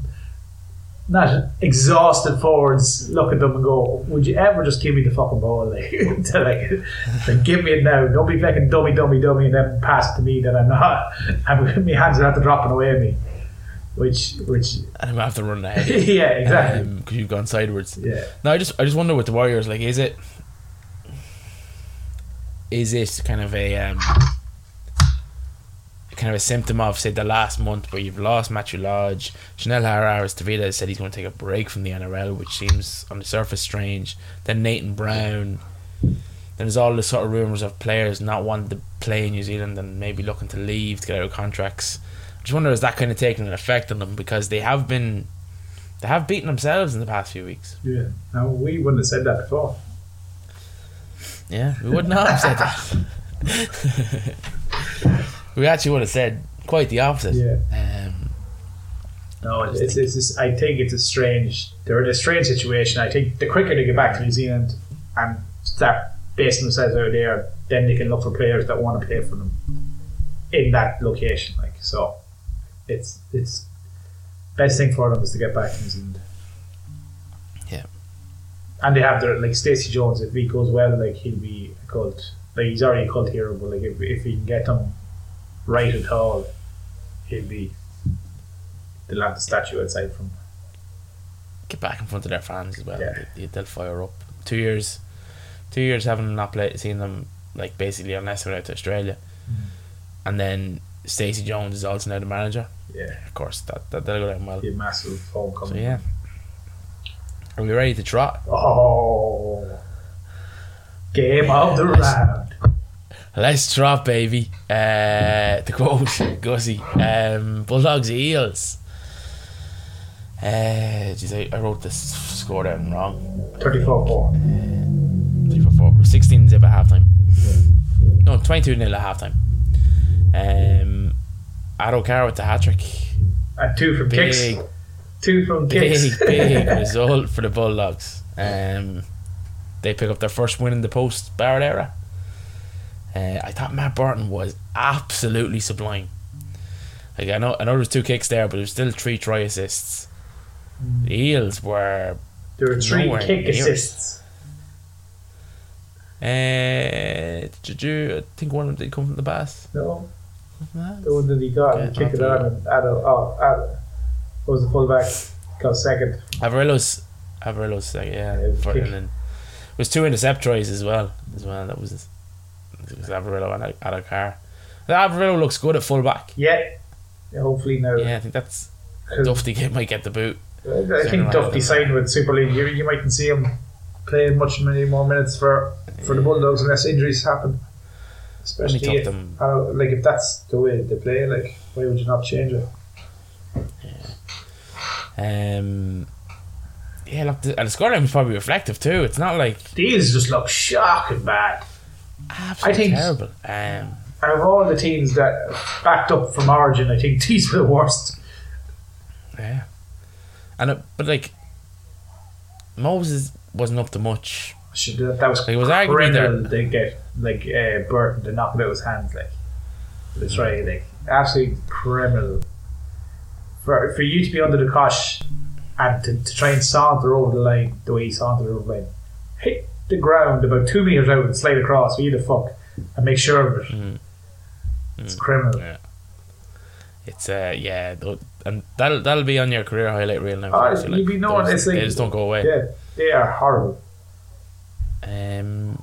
not exhausted forwards look at them and go, "Would you ever just give me the fucking ball? Like, to like, like give me it now. Don't be fucking dummy, dummy, dummy, and then pass it to me that I'm not. And my hands are after dropping away at me." Which, which,
And I'm to have to run ahead.
yeah, exactly.
Because you've gone sideways.
yeah,
No, I just I just wonder with the Warriors, like, is it is it kind of a um, kind of a symptom of say the last month where you've lost Matthew Lodge, Chanel Harris Tavita said he's going to take a break from the NRL, which seems on the surface strange. Then Nathan Brown. Then there's all the sort of rumours of players not wanting to play in New Zealand and maybe looking to leave to get out of contracts. I just wonder is that kind of taking an effect on them because they have been they have beaten themselves in the past few weeks.
yeah. No, we wouldn't have said that before.
Yeah, we would not have said that. we actually would have said quite the opposite.
Yeah.
Um,
No, it's, it's, it's, just- I think it's a strange. They're in a strange situation. I think the quicker they get back to New Zealand and start basing themselves out there, then they can look for players that want to play for them in that location. Like so, it's it's best thing for them is to get back to New Zealand.
Yeah.
and they have their like Stacey Jones. If he goes well, like he'll be a cult. Like he's already a cult hero, but like if, if he can get them right at all, he'll be. They'll have the statue outside from.
get back in front of their fans as well.
Yeah.
They, they'll fire up. Two years, two years having not played, seen them like basically unless they're out to Australia, mm. and then Stacey Jones is also now the manager.
Yeah,
Of course, that that that'll go down well.
be a massive homecoming.
So yeah, are we ready to trot?
Oh, game of the round.
Let's trot, baby. Uh, to quote Gussie, um, Bulldogs Eels. Uh, geez, I, I wrote this score down wrong.
Thirty-four four.
Three for four. 16 zip at halftime. No, 22 nil at halftime. Um, Addo-Carr with the hat trick.
And two from
Big,
kicks. Two from
big,
kicks.
big result for the Bulldogs. Um, they pick up their first win in the post Barrett era. Uh, I thought Matt Burton was absolutely sublime. Like I know, I know there was two kicks there, but it was still three try assists. The Eels were
there were three kick
near
assists.
Uh, did you, I think one of them did come from the pass.
No, the one that he got,
Okay,
he kicked it on, and Addo, oh, what was the fullback? Got second.
Averillo's, Averillo's, like, yeah,
Yeah,
for,
kick.
and then it was two intercept tries as well. As well, that was it was Averillo and Addo-Carr. Averillo looks good at fullback.
Yeah, yeah hopefully now.
Yeah, I think that's Dufty might get the boot.
I think Dufty signed with Super League. You, you mightn't see him playing much many more minutes for, for the Bulldogs unless injuries happen. Especially if,
them-
uh, like if that's the way they play, like why would you not change it?
Um, yeah, look, the, and the scoreline was probably reflective too. It's not like
These just look shocking bad.
Absolutely
think-
terrible. Um,
Out of all the teams that backed up from Origin, I think these were the worst.
yeah, and it, but like Moses wasn't up to much.
Should, that, that was
Like, it was arguably
criminal
They
to get like uh, Burton to knock it out of his hands, like that's right, like absolutely criminal. For for you to be under the cosh and to, to try and saunter over the line the way he sauntered over the line, hit the ground about two meters out and slide across for you to fuck and make sure of it.
Mm.
It's criminal.
Yeah. It's uh yeah, and that'll that'll be on your career highlight reel now.
Oh,
so,
you'll be knowing
they
it's
just,
like-
they just don't go away.
Yeah, they are horrible.
Um,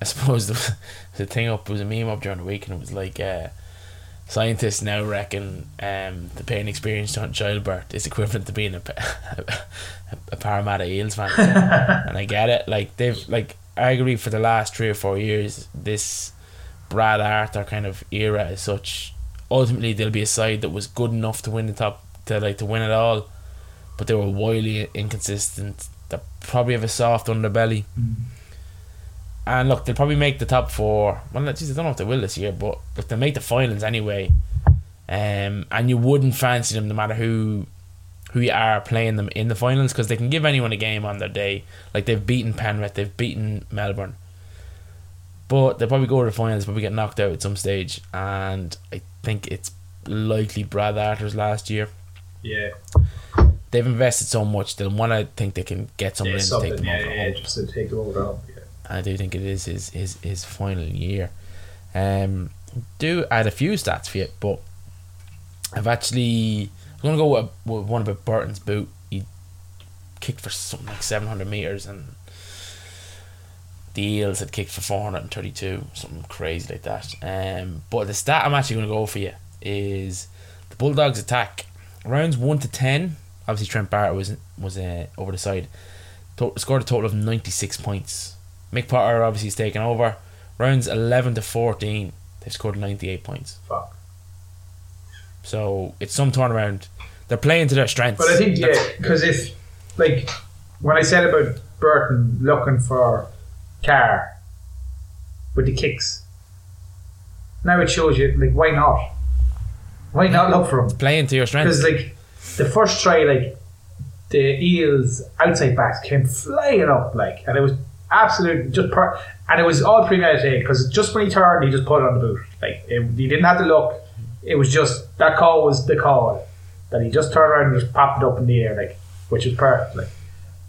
I suppose the, the thing up was a meme up during the week, and it was like uh, scientists now reckon um, the pain experienced on childbirth is equivalent to being a, a, a Parramatta Eels fan, and I get it. Like they've like arguably for the last three or four years, this Brad Arthur kind of era is such. Ultimately, there'll be a side that was good enough to win the top to like to win it all, but they were wildly inconsistent. They probably have a soft underbelly. And look, they'll probably make the top four. Well, geez, I don't know if they will this year, but look, they'll make the finals anyway. Um, and you wouldn't fancy them no matter who who you are playing them in the finals because they can give anyone a game on their day. Like they've beaten Penrith, they've beaten Melbourne, but they'll probably go to the finals, probably get knocked out at some stage. And I think it's likely Brad Arthur's last year.
Yeah,
They've invested so much; they'll want to think they can get someone
yeah,
in to take them
Yeah,
over.
yeah, just to take them over.
I do think it is his his, his final year. Um, do add a few stats for you, but I've actually I'm gonna go with, with one about Burton's boot. He kicked for something like seven hundred meters, and the Eels had kicked for four hundred and thirty two, something crazy like that. Um, but the stat I'm actually gonna go for you is the Bulldogs attack rounds one to ten. Obviously, Trent Barrett was was uh, over the side. To- scored a total of ninety six points. Mick Potter obviously is taking over. Rounds 11 to 14, they've scored 98 points.
Fuck.
So it's some turnaround. They're playing to their strengths.
But I think yeah, because if like when I said about Burton looking for Carr with the kicks, now it shows you like why not? Why not look for him?
playing to your strengths.
Because like the first try, like the Eels outside backs came flying up, like, and it was absolute just per, and it was all premeditated because just when he turned, he just put it on the boot. Like it, he didn't have to look. It was just that call was the call that he just turned around and just popped it up in the air, like, which was perfect. Like,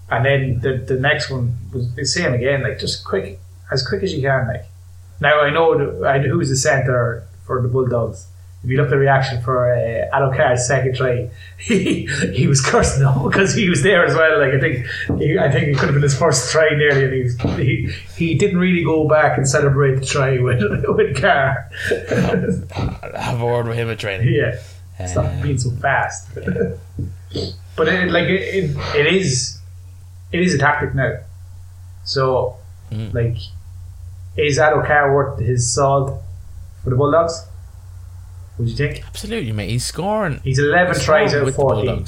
and then the the next one was the same again, like just quick as quick as you can, like. Now I know the, I who's the centre for the Bulldogs. If you look at the reaction for uh, Addo second try, he he was cursing them because he was there as well. Like I think he, I think it could have been his first try nearly, and he, was, he he didn't really go back and celebrate the try with with Carr.
Have a word with him at training.
yeah, stop
Uh,
being so fast. but it, like it, it, it is it is a tactic now. So
Mm.
like, is Addo worth his salt for the Bulldogs? Do you think?
Absolutely, mate. He's scoring.
He's 11
he's
tries out of 14,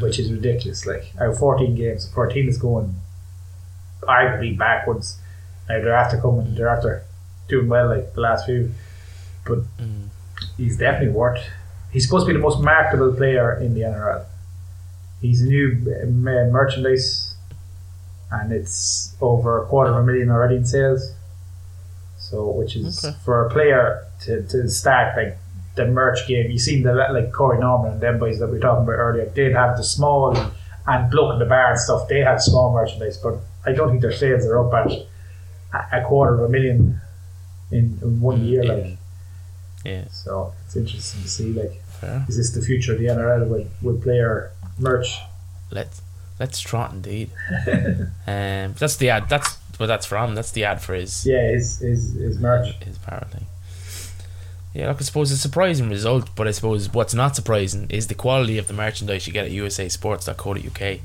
which is ridiculous. Like, out of 14 games, 14 is going arguably backwards. Now, they're after coming, they're after doing well, like the last few. But
Mm.
he's definitely worth. He's supposed to be the most marketable player in the NRL. He's a new uh, merchandise, and it's over a quarter of a million already in sales. So, which is
Okay.
for a player to, to start like the merch game. You seen the like Corey Norman and them boys that we were talking about earlier. They'd have the small and bloke in the bar and stuff. They had small merchandise, but I don't think their sales are up at a- quarter of a million in, in one year.
Yeah.
Like,
Yeah,
so it's interesting to see. Like,
fair.
is this the future of the NRL with, with player merch?
Let's let's trot indeed. um, that's the ad. That's what that's from. That's the ad for his
Yeah, his his, his merch.
his parrot thing. Yeah, look, I suppose it's a surprising result, but I suppose what's not surprising is the quality of the merchandise you get at usasports.co.uk.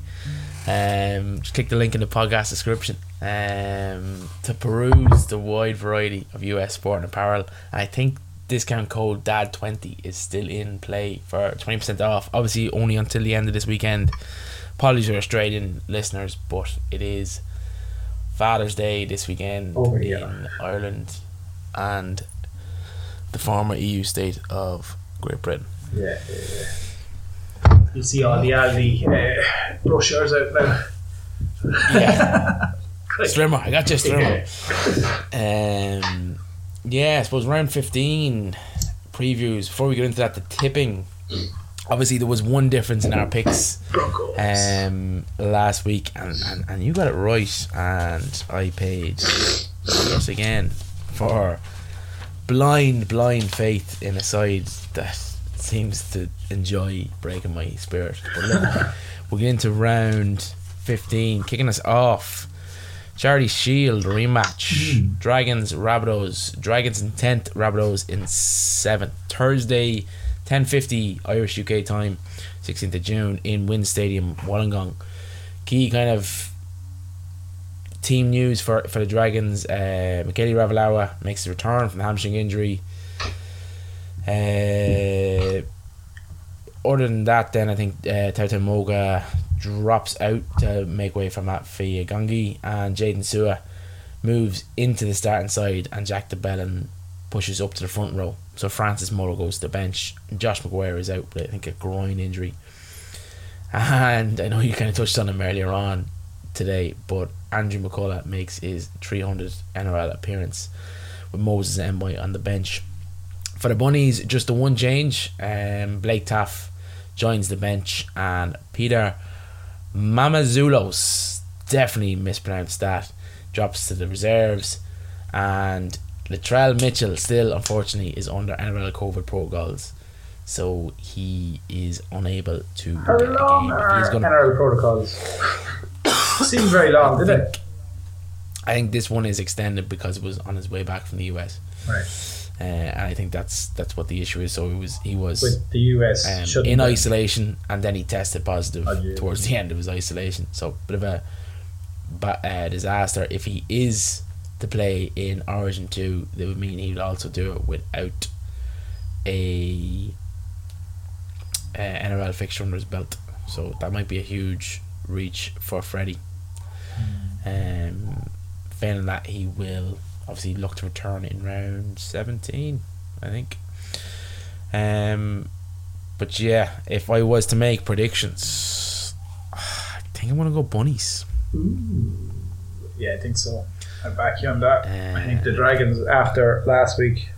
Um, just click the link in the podcast description um, to peruse the wide variety of US sport and apparel. And I think discount code DAD20 is still in play for 20% off. Obviously, only until the end of this weekend. Apologies to Australian listeners, but it is Father's Day this weekend
Oh,
in. Ireland and the former EU state of Great Britain.
Yeah, yeah, yeah. You see all the Aldi uh, brochures out now.
Yeah, Strimmer, I got you, Strimmer. Um, yeah, I suppose round 15 previews. Before we get into that, the tipping. Obviously, there was one difference in our picks um, last week, and, and, and you got it right, and I paid once again for blind, blind faith in a side that seems to enjoy breaking my spirit. But look, we'll get into round 15, kicking us off. Charity Shield rematch. Dragons, Rabbitohs. Dragons in 10th, Rabbitohs in 7th. Thursday, 10.50 Irish UK time, 16th of June in WIN Stadium, Wollongong. Key kind of team news for, for the Dragons. Uh, Mikaele Ravalawa makes a return from the hamstring injury. Uh, other than that, then I think uh, Tautau Moga drops out to make way for Matt Gangi and Jaydn Su'A moves into the starting side and Jack de Belin pushes up to the front row. So Francis Muller goes to the bench. Josh McGuire is out with I think a groin injury. And I know you kind of touched on him earlier on today, but Andrew McCullough makes his 300th NRL appearance with Moses Mbye on the bench. For the Bunnies, just the one change. Um, Blake Taaffe joins the bench, and Peter Mamazulos, definitely mispronounced that, drops to the reserves. And Latrell Mitchell still, unfortunately, is under NRL COVID protocols, so he is unable to
How long
game.
are NRL protocols? Seems very long, did it?
I think this one is extended because it was on his way back from the US,
Right.
uh, and I think that's that's what the issue is. So it was he was
With the US
um, in
down.
isolation, and then he tested positive
Oh,
towards the end of his isolation. So bit of a ba- uh, disaster. If he is to play in Origin two, that would mean he'd also do it without a uh, NRL fixture under his belt. So that might be a huge reach for Freddie. Um, failing that, he will obviously look to return in round seventeen, I think. Um, but yeah, if I was to make predictions, I think I'm gonna go bunnies.
Yeah, I think so. I back you on that. I think the
Uh,
Dragons, after last week,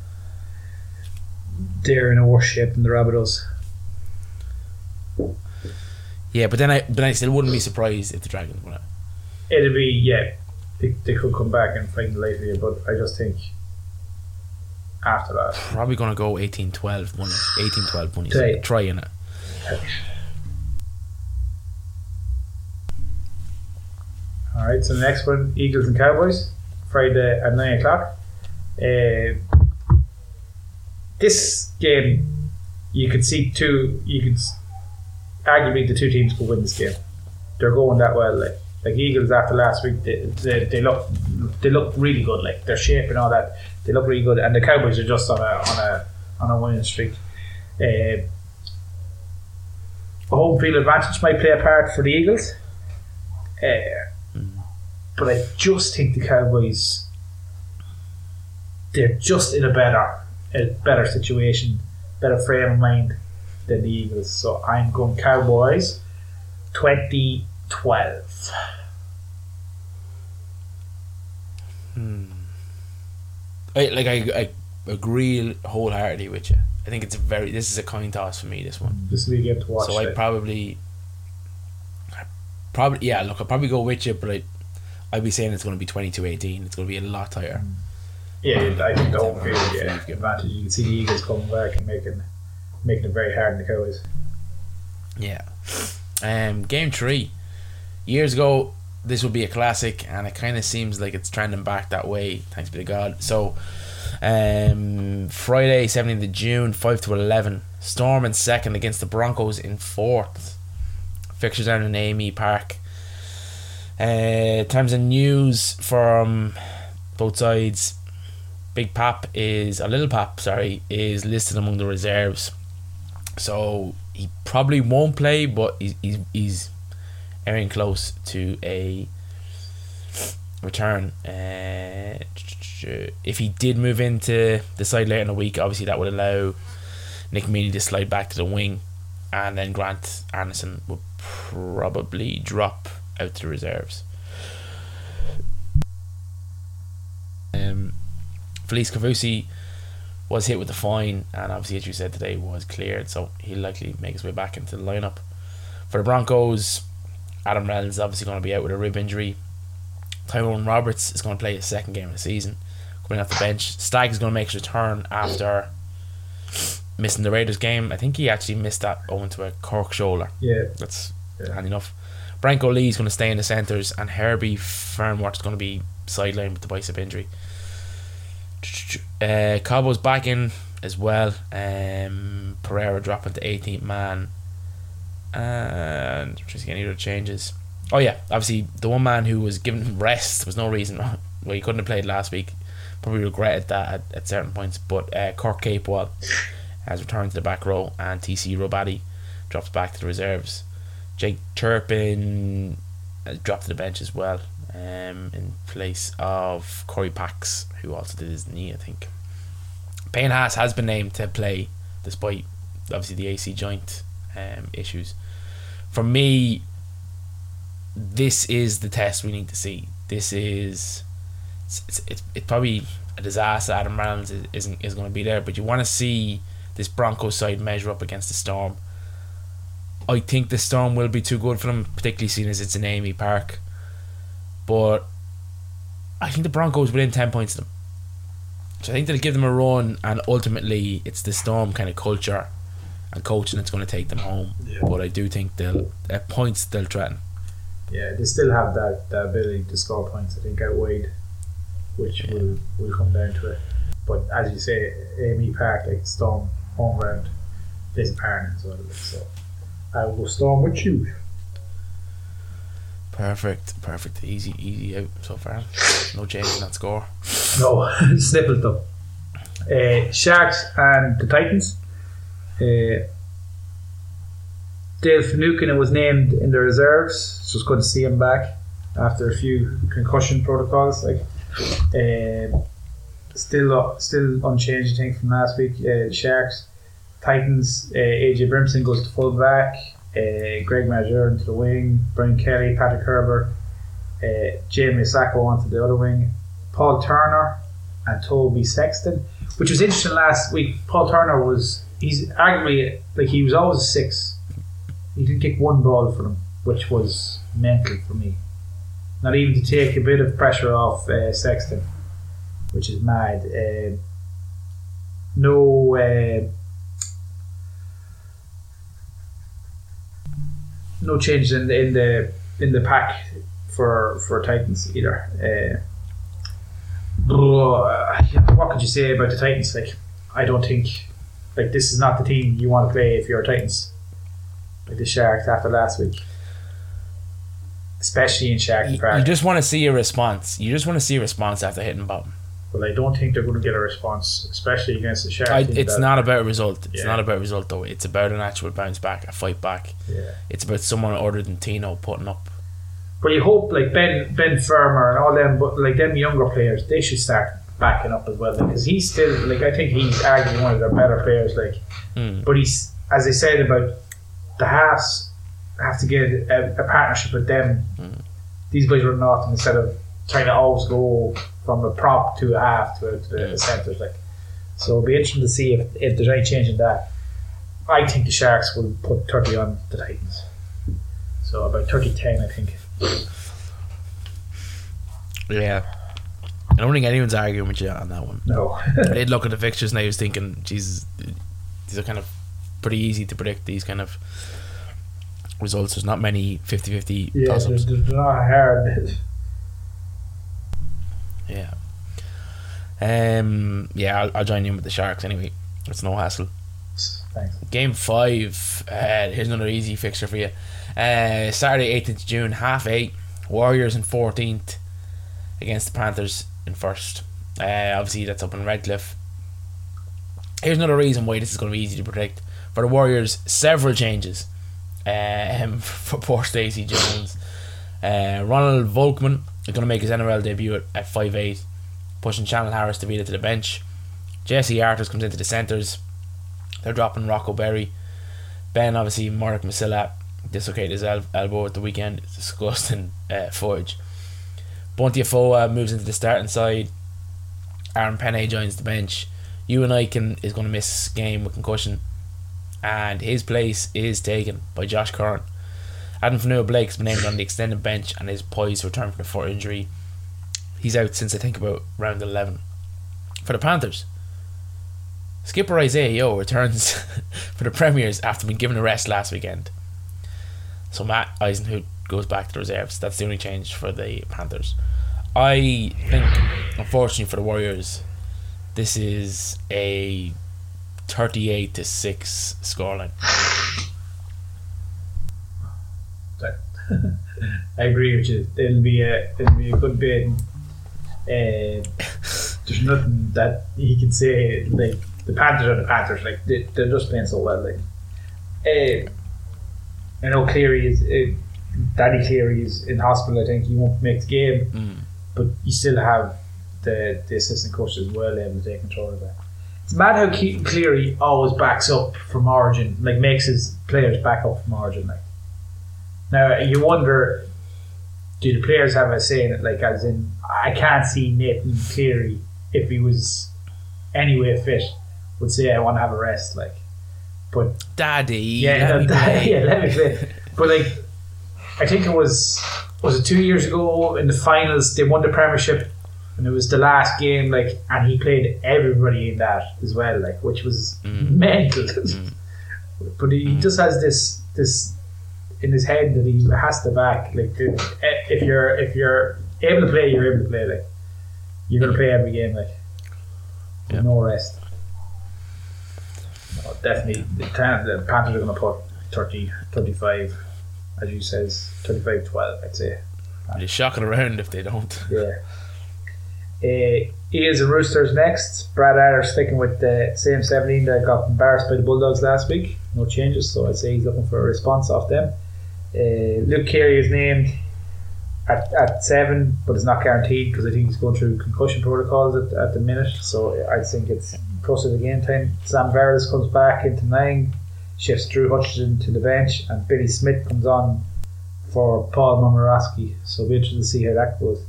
they're in a worse shape than the Rabbitohs.
Yeah, but then I but I still wouldn't be surprised if the Dragons won it.
It'll be, yeah, they, they could come back and fight in the late year, but I just think after that.
Probably gonna go 18-12 bunnies. 18-12 bunnies.
Right.
Try in it.
All right, so the next one, Eagles and Cowboys, Friday at nine o'clock. Uh, this game, you could see two. You could arguably the two teams could win this game. They're going that well. Like like Eagles after last week, they, they, they look they look really good. Like their shape and all that, they look really good. And the Cowboys are just on a on a on a winning streak. Uh, a home field advantage might play a part for the Eagles. Uh, but I just think the Cowboys they're just in a better a better situation, better frame of mind than the Eagles. So I'm going Cowboys twenty twelve. Hmm.
I, like I, I agree wholeheartedly with you. I think it's a very this is a coin toss for me. This one.
This will be a game to watch.
So I probably, probably yeah. Look, I'll probably go with you, but I, I'd be saying it's going to be 22-18. It's going to be a lot tighter.
yeah, I think the home field
Yeah.
advantage. You can see the Eagles coming back and making making it very hard on the Cowboys.
Yeah. Um, game three. Years ago, this would be a classic, and it kind of seems like it's trending back that way. Thanks be to God. So, Um, Friday, 17th of June, 5 to 11. Storm in second against the Broncos in fourth. Fixtures down in AAMI Park. Uh, terms of news from both sides. Big Pap is a little Pap, sorry, is listed among the reserves. So he probably won't play, but he's he's, he's airing close to a return. Uh, if he did move into the side later in the week, obviously that would allow Nick Meaney to slide back to the wing, and then Grant Anderson would probably drop out to the reserves. Um, Felise Kaufusi was hit with a fine, and obviously, as you said today, was cleared, so he'll likely make his way back into the lineup. For the Broncos, Adam Reynolds is obviously going to be out with a rib injury. Tyrone Roberts is going to play his second game of the season, coming off the bench. Stagg is going to make his return after missing the Raiders game. I think he actually missed that owing to a cork shoulder.
Yeah.
That's handy enough. Branko Lee is going to stay in the centres, and Herbie Farnworth is going to be sidelined with the bicep injury. Uh, back in as well. Um, Pereira dropping to 18th man. And just getting other changes. Oh yeah, obviously the one man who was given rest was no reason why he couldn't have played last week. Probably regretted that at, at certain points. But uh, Kurt Capewell has returned to the back row, and TC Robati drops back to the reserves. Jake Turpin uh, dropped to the bench as well, um, in place of Corey Paix, who also did his knee, I think. Payne Haas has been named to play, despite obviously the AC joint um, issues. For me, this is the test we need to see. This is it's it's, it's, it's probably a disaster. Adam Reynolds is, isn't is going to be there, but you want to see this Broncos side measure up against the Storm. I think the Storm will be too good for them, particularly seeing as it's in AAMI Park. But I think the Broncos within ten points of them. So I think they'll give them a run, and ultimately it's the Storm kind of culture and coaching that's going to take them home.
Yeah.
But I do think they'll at points they'll threaten.
Yeah, they still have that, that ability to score points. I think out wide, which will will come down to it. But as you say, AAMI Park, like Storm home ground, plays a part in as well. So I will Storm with you.
Perfect, perfect, easy, easy out so far. No change in that score.
No, sniffled them. Uh, Sharks and the Titans. Uh, Dale Finucane was named in the reserves. So it's good to see him back after a few concussion protocols. Like, uh, still, still unchanged. I think from last week. Uh, Sharks, Titans. Uh, AJ Brimson goes to full back. Uh, Greg Marzhew into the wing. Brian Kelly, Patrick Herbert, uh, Jamie Sacco onto the other wing. Paul Turner and Toby Sexton, which was interesting last week. Paul Turner was he's arguably like he was always a six. He didn't kick one ball for them, which was mental for me. Not even to take a bit of pressure off uh, Sexton, which is mad. Uh, no. No changes in the in the in the pack for for Titans either. Uh, uh, what could you say about the Titans? Like, I don't think like this is not the team you want to play if you're Titans. Like the Sharks after last week, especially in Sharks
You, you just want to see a response. You just want to see a response after hitting bottom.
But I don't think they're going to get a response, especially against the Sharks.
I, it's
that-
not about a result. It's
Yeah.
not about a result though. It's about an actual bounce back, a fight back.
Yeah.
It's about someone other than Tino putting up.
But you hope like Ben Ben Firmer and all them, but like them younger players, they should start backing up as well because he's still like I think he's arguably one of their better players. Like,
Hmm.
but he's as I said about the halves have to get a, a partnership with them. These guys run off instead of trying to always go from a prop to a half to, to the centres. Like, so it'll be interesting to see if, if there's any change in that. I think the Sharks will put thirty on the Titans. So about 30-10, I think.
Yeah. I don't think anyone's arguing with you on that one.
No.
I did look at the fixtures and I was thinking, Jesus, these are kind of pretty easy to predict. These kind of results. There's not many 50-50
yeah,
toss
They're, they're not hard.
Yeah. Um, yeah, I'll, I'll join you with the Sharks anyway. It's no hassle.
Thanks.
Game five. Uh, here's another easy fixture for you. Uh, Saturday, 18th of June, half eight. Warriors in 14th against the Panthers in first. Uh, obviously, that's up in Redcliffe. Here's another reason why this is going to be easy to predict. For the Warriors, several changes. Um, for poor Stacey Jones. Uh, Ronald Volkman is going to make his NRL debut at, at 5'8, pushing Chanel Harris-Tavita to the bench. Jesse Arthurs comes into the centres. They're dropping Rocco Berry. Ben, obviously, Murdoch-Masila dislocated his el- elbow at the weekend. It's disgusting uh, footage. Bunty Afoa moves into the starting side. Aaron Pene joins the bench. you Euan Aitken is going to miss game with concussion. And his place is taken by Josh Curran. Addin Fonua-Blake has been named on the extended bench and is poised to return from the foot injury. He's out since I think about round 11. For the Panthers, Skipper Isaiah Yeo returns for the Premiers after being given a rest last weekend. So Matt Eisenhuth goes back to the reserves. That's the only change for the Panthers. I think, unfortunately for the Warriors, this is a 38 to 6 scoreline.
I agree with you. It'll be a it'll be a good bit. Uh, there's nothing that he can say. Like the Panthers are the Panthers. Like they, they're just playing so well. Like uh, I know Cleary is uh, Daddy Cleary is in hospital. I think he won't make the game,
Mm.
but you still have the the assistant coach as well able to take control of that. It's mad how Cleary always backs up from Origin, like makes his players back up from Origin. Like now, you wonder, do the players have a say in it? Like, as in, I can't see Nathan Cleary if he was anyway fit would say I want to have a rest. Like, but
Daddy,
yeah,
let me
that-
play.
yeah, let me play. But like, I think it was was it two years ago in the finals they won the premiership, and it was the last game. Like, and he played everybody in that as well. Like, which was mm. mental. Mm. but he mm. just has this this in his head that he has to back. Like, eh, if you're if you're able to play, you're able to play. Like, you're gonna play every game. Like,
Yeah.
no rest. No, definitely, the, the Panthers are going to put 30, 35, as you says, 35 12, I'd say.
They're shocking around if they don't.
Yeah. Uh, Eels and Roosters next. Brad Arthur sticking with the same 17 that got embarrassed by the Bulldogs last week. No changes, so I'd say he's looking for a response off them. Uh, Luke Keary is named at, at seven, but it's not guaranteed because I think he's going through concussion protocols at, at the minute. So I think it's closer to the game time. Sam Verrills comes back into nine, shifts Drew Hutchison to the bench, and Billy Smith comes on for Paul Momorowski. So it'll be interesting to see how that goes.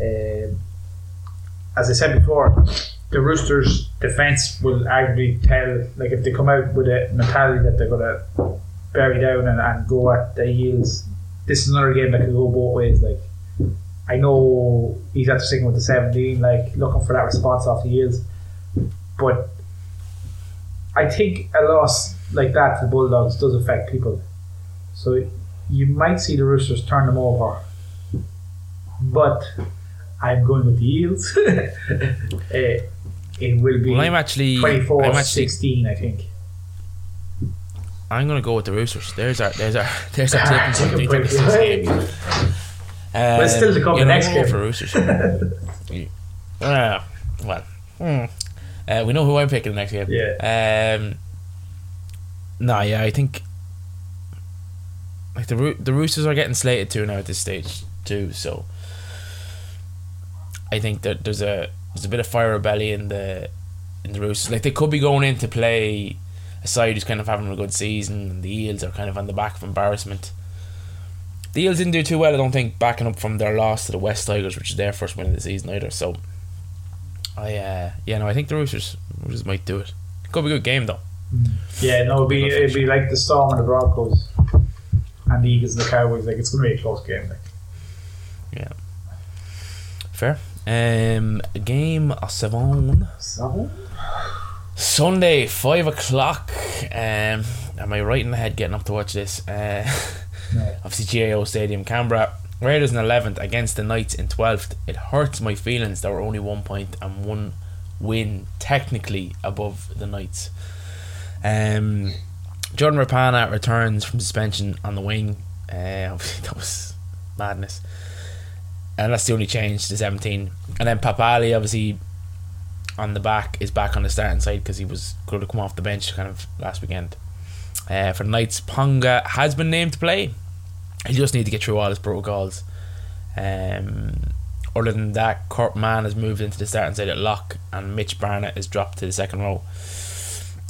Um, as I said before, the Roosters' defence will arguably tell, like if they come out with a mentality that they're going to bury down and, and go at the Eels, this is another game that could go both ways. Like I know he's after sticking with the 17, like looking for that response off the Eels, but I think a loss like that to the Bulldogs does affect people. So you might see the Roosters turn them over, but I'm going with the Eels. Eh, it will be
Well, I'm actually,
24
I'm actually,
16, I think.
I'm gonna go with the Roosters. There's our, there's our, there's our tip. and
take a break.
This game. Um,
But it's still to come
you
the
know,
next game.
for Roosters. Ah, well, hmm. uh, we know who I'm picking the next game.
Yeah.
Um, no, yeah, I think like the Roo- the Roosters are getting slated too now at this stage too. So I think that there's a there's a bit of fire belly in the in the Roosters. Like they could be going in to play a side who's kind of having a good season, and the Eels are kind of on the back of embarrassment. The Eels didn't do too well, I don't think, backing up from their loss to the West Tigers, which is their first win of the season either. So, I uh, yeah, no, I think the Roosters, Roosters might do it. Could be a good game though.
Yeah, no, it'd be, it'd be like the Storm and the Broncos and the Eagles and the Cowboys. Like, it's going to be a close game. Like.
Yeah, fair. Um, game of seven.
So?
Sunday, five o'clock. Um, am I right in the head getting up to watch this? Uh,
No.
obviously GIO Stadium, Canberra. Raiders in 11th against the Knights in 12th. It hurts my feelings that we're only one point and one win technically above the Knights. Um, Jordan Rapana returns from suspension on the wing. Uh, that was madness. And that's the only change to 17. And then Papali, obviously, on the back, is back on the starting side because he was going to come off the bench kind of last weekend. Uh, for the Knights, Ponga has been named to play. He just need to get through all his protocols. Um, other than that, Kurt Mann has moved into the starting side at lock, and Mitch Barnett is dropped to the second row.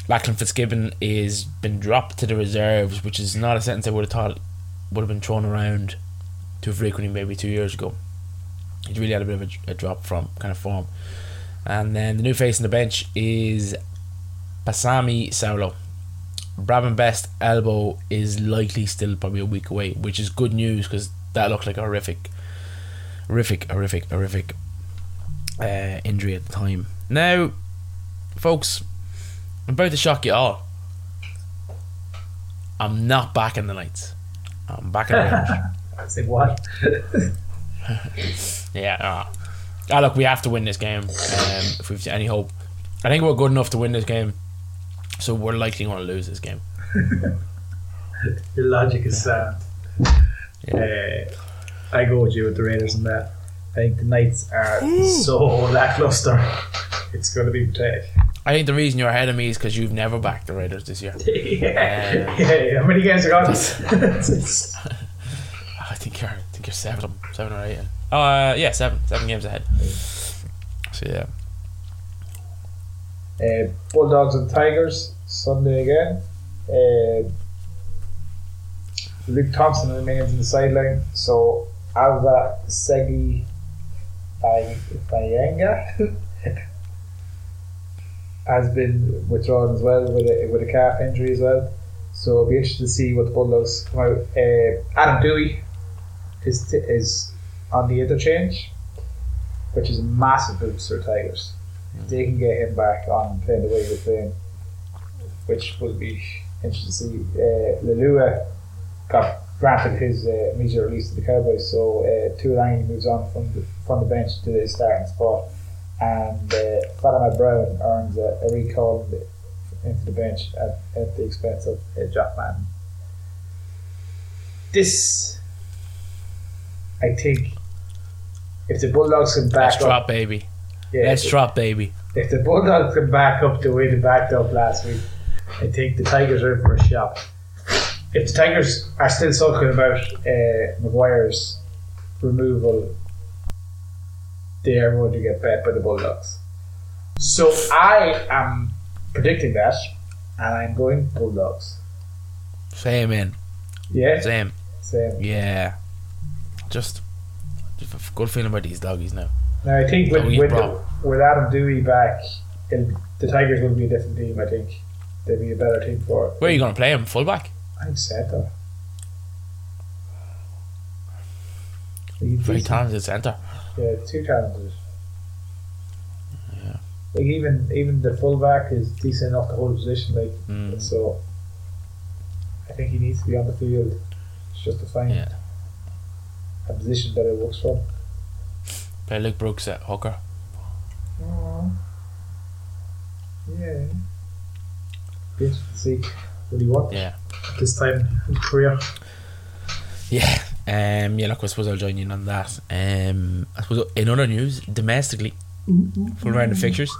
Lachlan Fitzgibbon is been dropped to the reserves, which is not a sentence I would have thought would have been thrown around too frequently maybe two years ago. He's really had a bit of a, a drop from kind of form. And then the new face on the bench is Pasami Saulo. Bradman Best elbow is likely still probably a week away, which is good news because that looked like a horrific, horrific, horrific, horrific uh, injury at the time. Now, folks, I'm about to shock you all. I'm not back in the Knights. I'm back in the Raiders.
I say what?
Yeah. Uh, ah, look, we have to win this game um, if we've any hope. I think we're good enough to win this game, so we're likely going to lose this game.
Your logic is sound. Uh, I go with you with the Raiders and that. I think the Knights are so lackluster. It's going to be pathetic.
I think the reason you're ahead of me is because you've never backed the Raiders this year.
yeah. yeah, yeah. How many games are gone?
I think you're, I think you're seven, seven or eight. Oh, uh, yeah, seven, seven games ahead. So yeah,
Uh, Bulldogs and Tigers Sunday again. Uh, Luke Thompson remains in the sideline, so Alva Segi Bayanga has been withdrawn as well with a, with a calf injury as well. So it'll be interesting to see what the Bulldogs come out. Uh, Adam Doueihi is is on the interchange, which is a massive boost for Tigers. If they can get him back on playing the way he was playing, which will be interesting to see. Uh, Leilua got granted his uh, immediate release to the Cowboys, so uh, Tuilagi moves on from the, from the bench to the starting spot, and uh, Fa'amanu Brown earns a, a recall into the bench at, at the expense of uh, Jock Madden. This, I think, if the Bulldogs can back
let's
up,
drop, baby.
yeah,
Let's
if-
drop, baby.
if the Bulldogs can back up the way they backed up last week, I think the Tigers are in for a shot. If the Tigers are still talking about uh, Maguire's removal, they are going to get bet by the Bulldogs. So I am predicting that, and I'm going Bulldogs.
Same in,
Yeah,
same.
same.
Yeah, just, good feeling about these doggies now.
Now I think with with,
bro.
with Adam Doueihi back, the Tigers will be a different team. I think they'll be a better team for it.
Where are you going to play him? Fullback.
I centre. He's
Very talented centre.
Yeah, too talented. Like even even the fullback is decent enough to hold position. Like
Mm.
so, I think he needs to be on the field. It's just to find
Yeah.
A position that it works for. him.
Play Luke Brooks at hooker.
Aw. Yeah. Be interesting to see what he wants
Yeah.
this time in career.
Yeah. Um. Yeah. Look, I suppose I'll join you in on that. Um. I suppose in other news, domestically, full round of fixtures.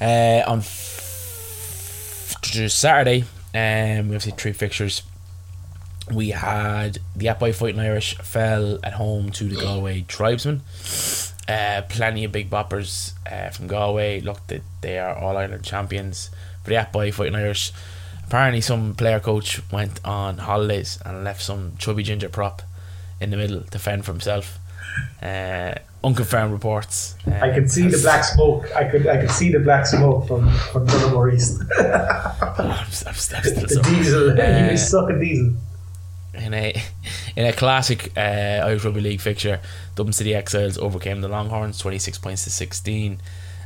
Uh, on f- Saturday, um, we have three fixtures. We had the App Fighting Irish fell at home to the Galway Tribesmen. Uh, plenty of big boppers uh, from Galway. Look, that they are All Ireland champions. For the App Fighting Irish, apparently some player coach went on holidays and left some chubby ginger prop in the middle to fend for himself. Uh, unconfirmed reports.
I could see the black smoke. I could I could see the black smoke from from Tullamore East.
I'm, I'm, I'm still
the
so-
diesel. he
Uh,
was sucking diesel.
In a in a classic uh, Irish Rugby League fixture, Dublin City Exiles overcame the Longhorns, twenty six points to sixteen,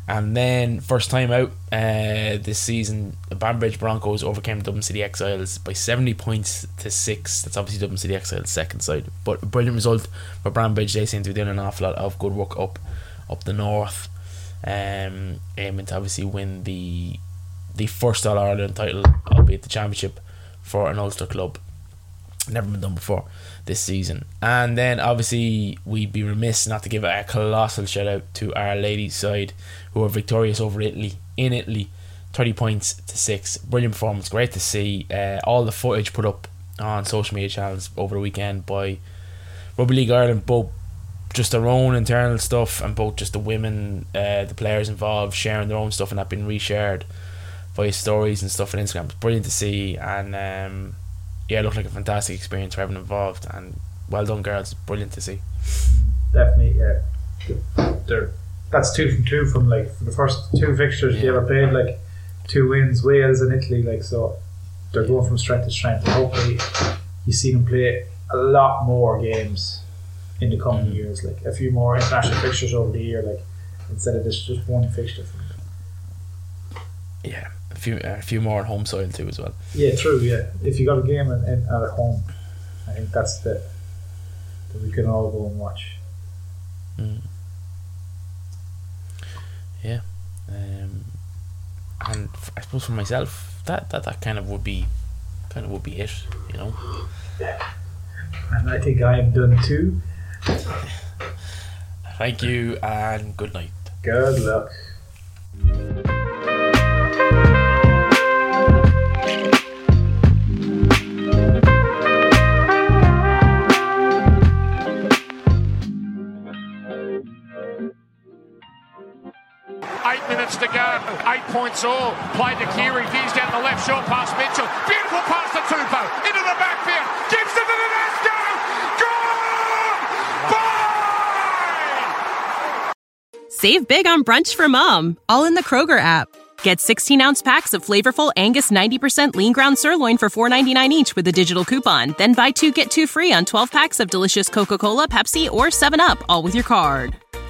And then first time out uh, this season, the Banbridge Broncos overcame Dublin City Exiles by seventy points to six. That's obviously Dublin City Exiles' second side, but a brilliant result for Banbridge. They seem to be doing an awful lot of good work up up the north, um, aiming to obviously win the the first All Ireland title, albeit the championship, for an Ulster club. Never been done before this season. And then obviously we'd be remiss not to give a colossal shout out to our ladies side who are victorious over Italy in Italy, thirty points to six. Brilliant performance, great to see. Uh, all the footage put up on social media channels over the weekend by Rugby League Ireland, both just their own internal stuff and both just the women, uh, the players involved sharing their own stuff and that being reshared via stories and stuff on Instagram. It's brilliant to see and um, yeah, it looked like a fantastic experience for everyone involved and well done girls, brilliant to see.
Definitely, yeah. They're, that's two from two from like for the first two fixtures
Yeah.
they ever played, like two wins, Wales and Italy, like so they're going from strength to strength and hopefully you see them play a lot more games in the coming
Mm.
years, like a few more international fixtures over the year, like instead of just just one fixture.
Yeah, a few a few more on home soil too as well.
Yeah, true. Yeah, if you got a game in, at home, I think that's the that we can all go and watch.
Yeah, um, and f- I suppose for myself, that, that that kind of would be, kind of would be it, you know.
Yeah, And I think I am done too.
Thank you and good night.
Good luck.
Minutes to go. Eight points all. Played to Keary. Veers down the left. Short past Mitchell. Beautiful pass to Tupou. Into the backfield. Gibson to Tedesco. Gone! Bye!
Save big on brunch for mom, all in the Kroger app. Get 16 ounce packs of flavorful Angus 90% lean ground sirloin for $4.99 each with a digital coupon. Then buy two get two free on 12 packs of delicious Coca Cola, Pepsi, or 7UP, all with your card.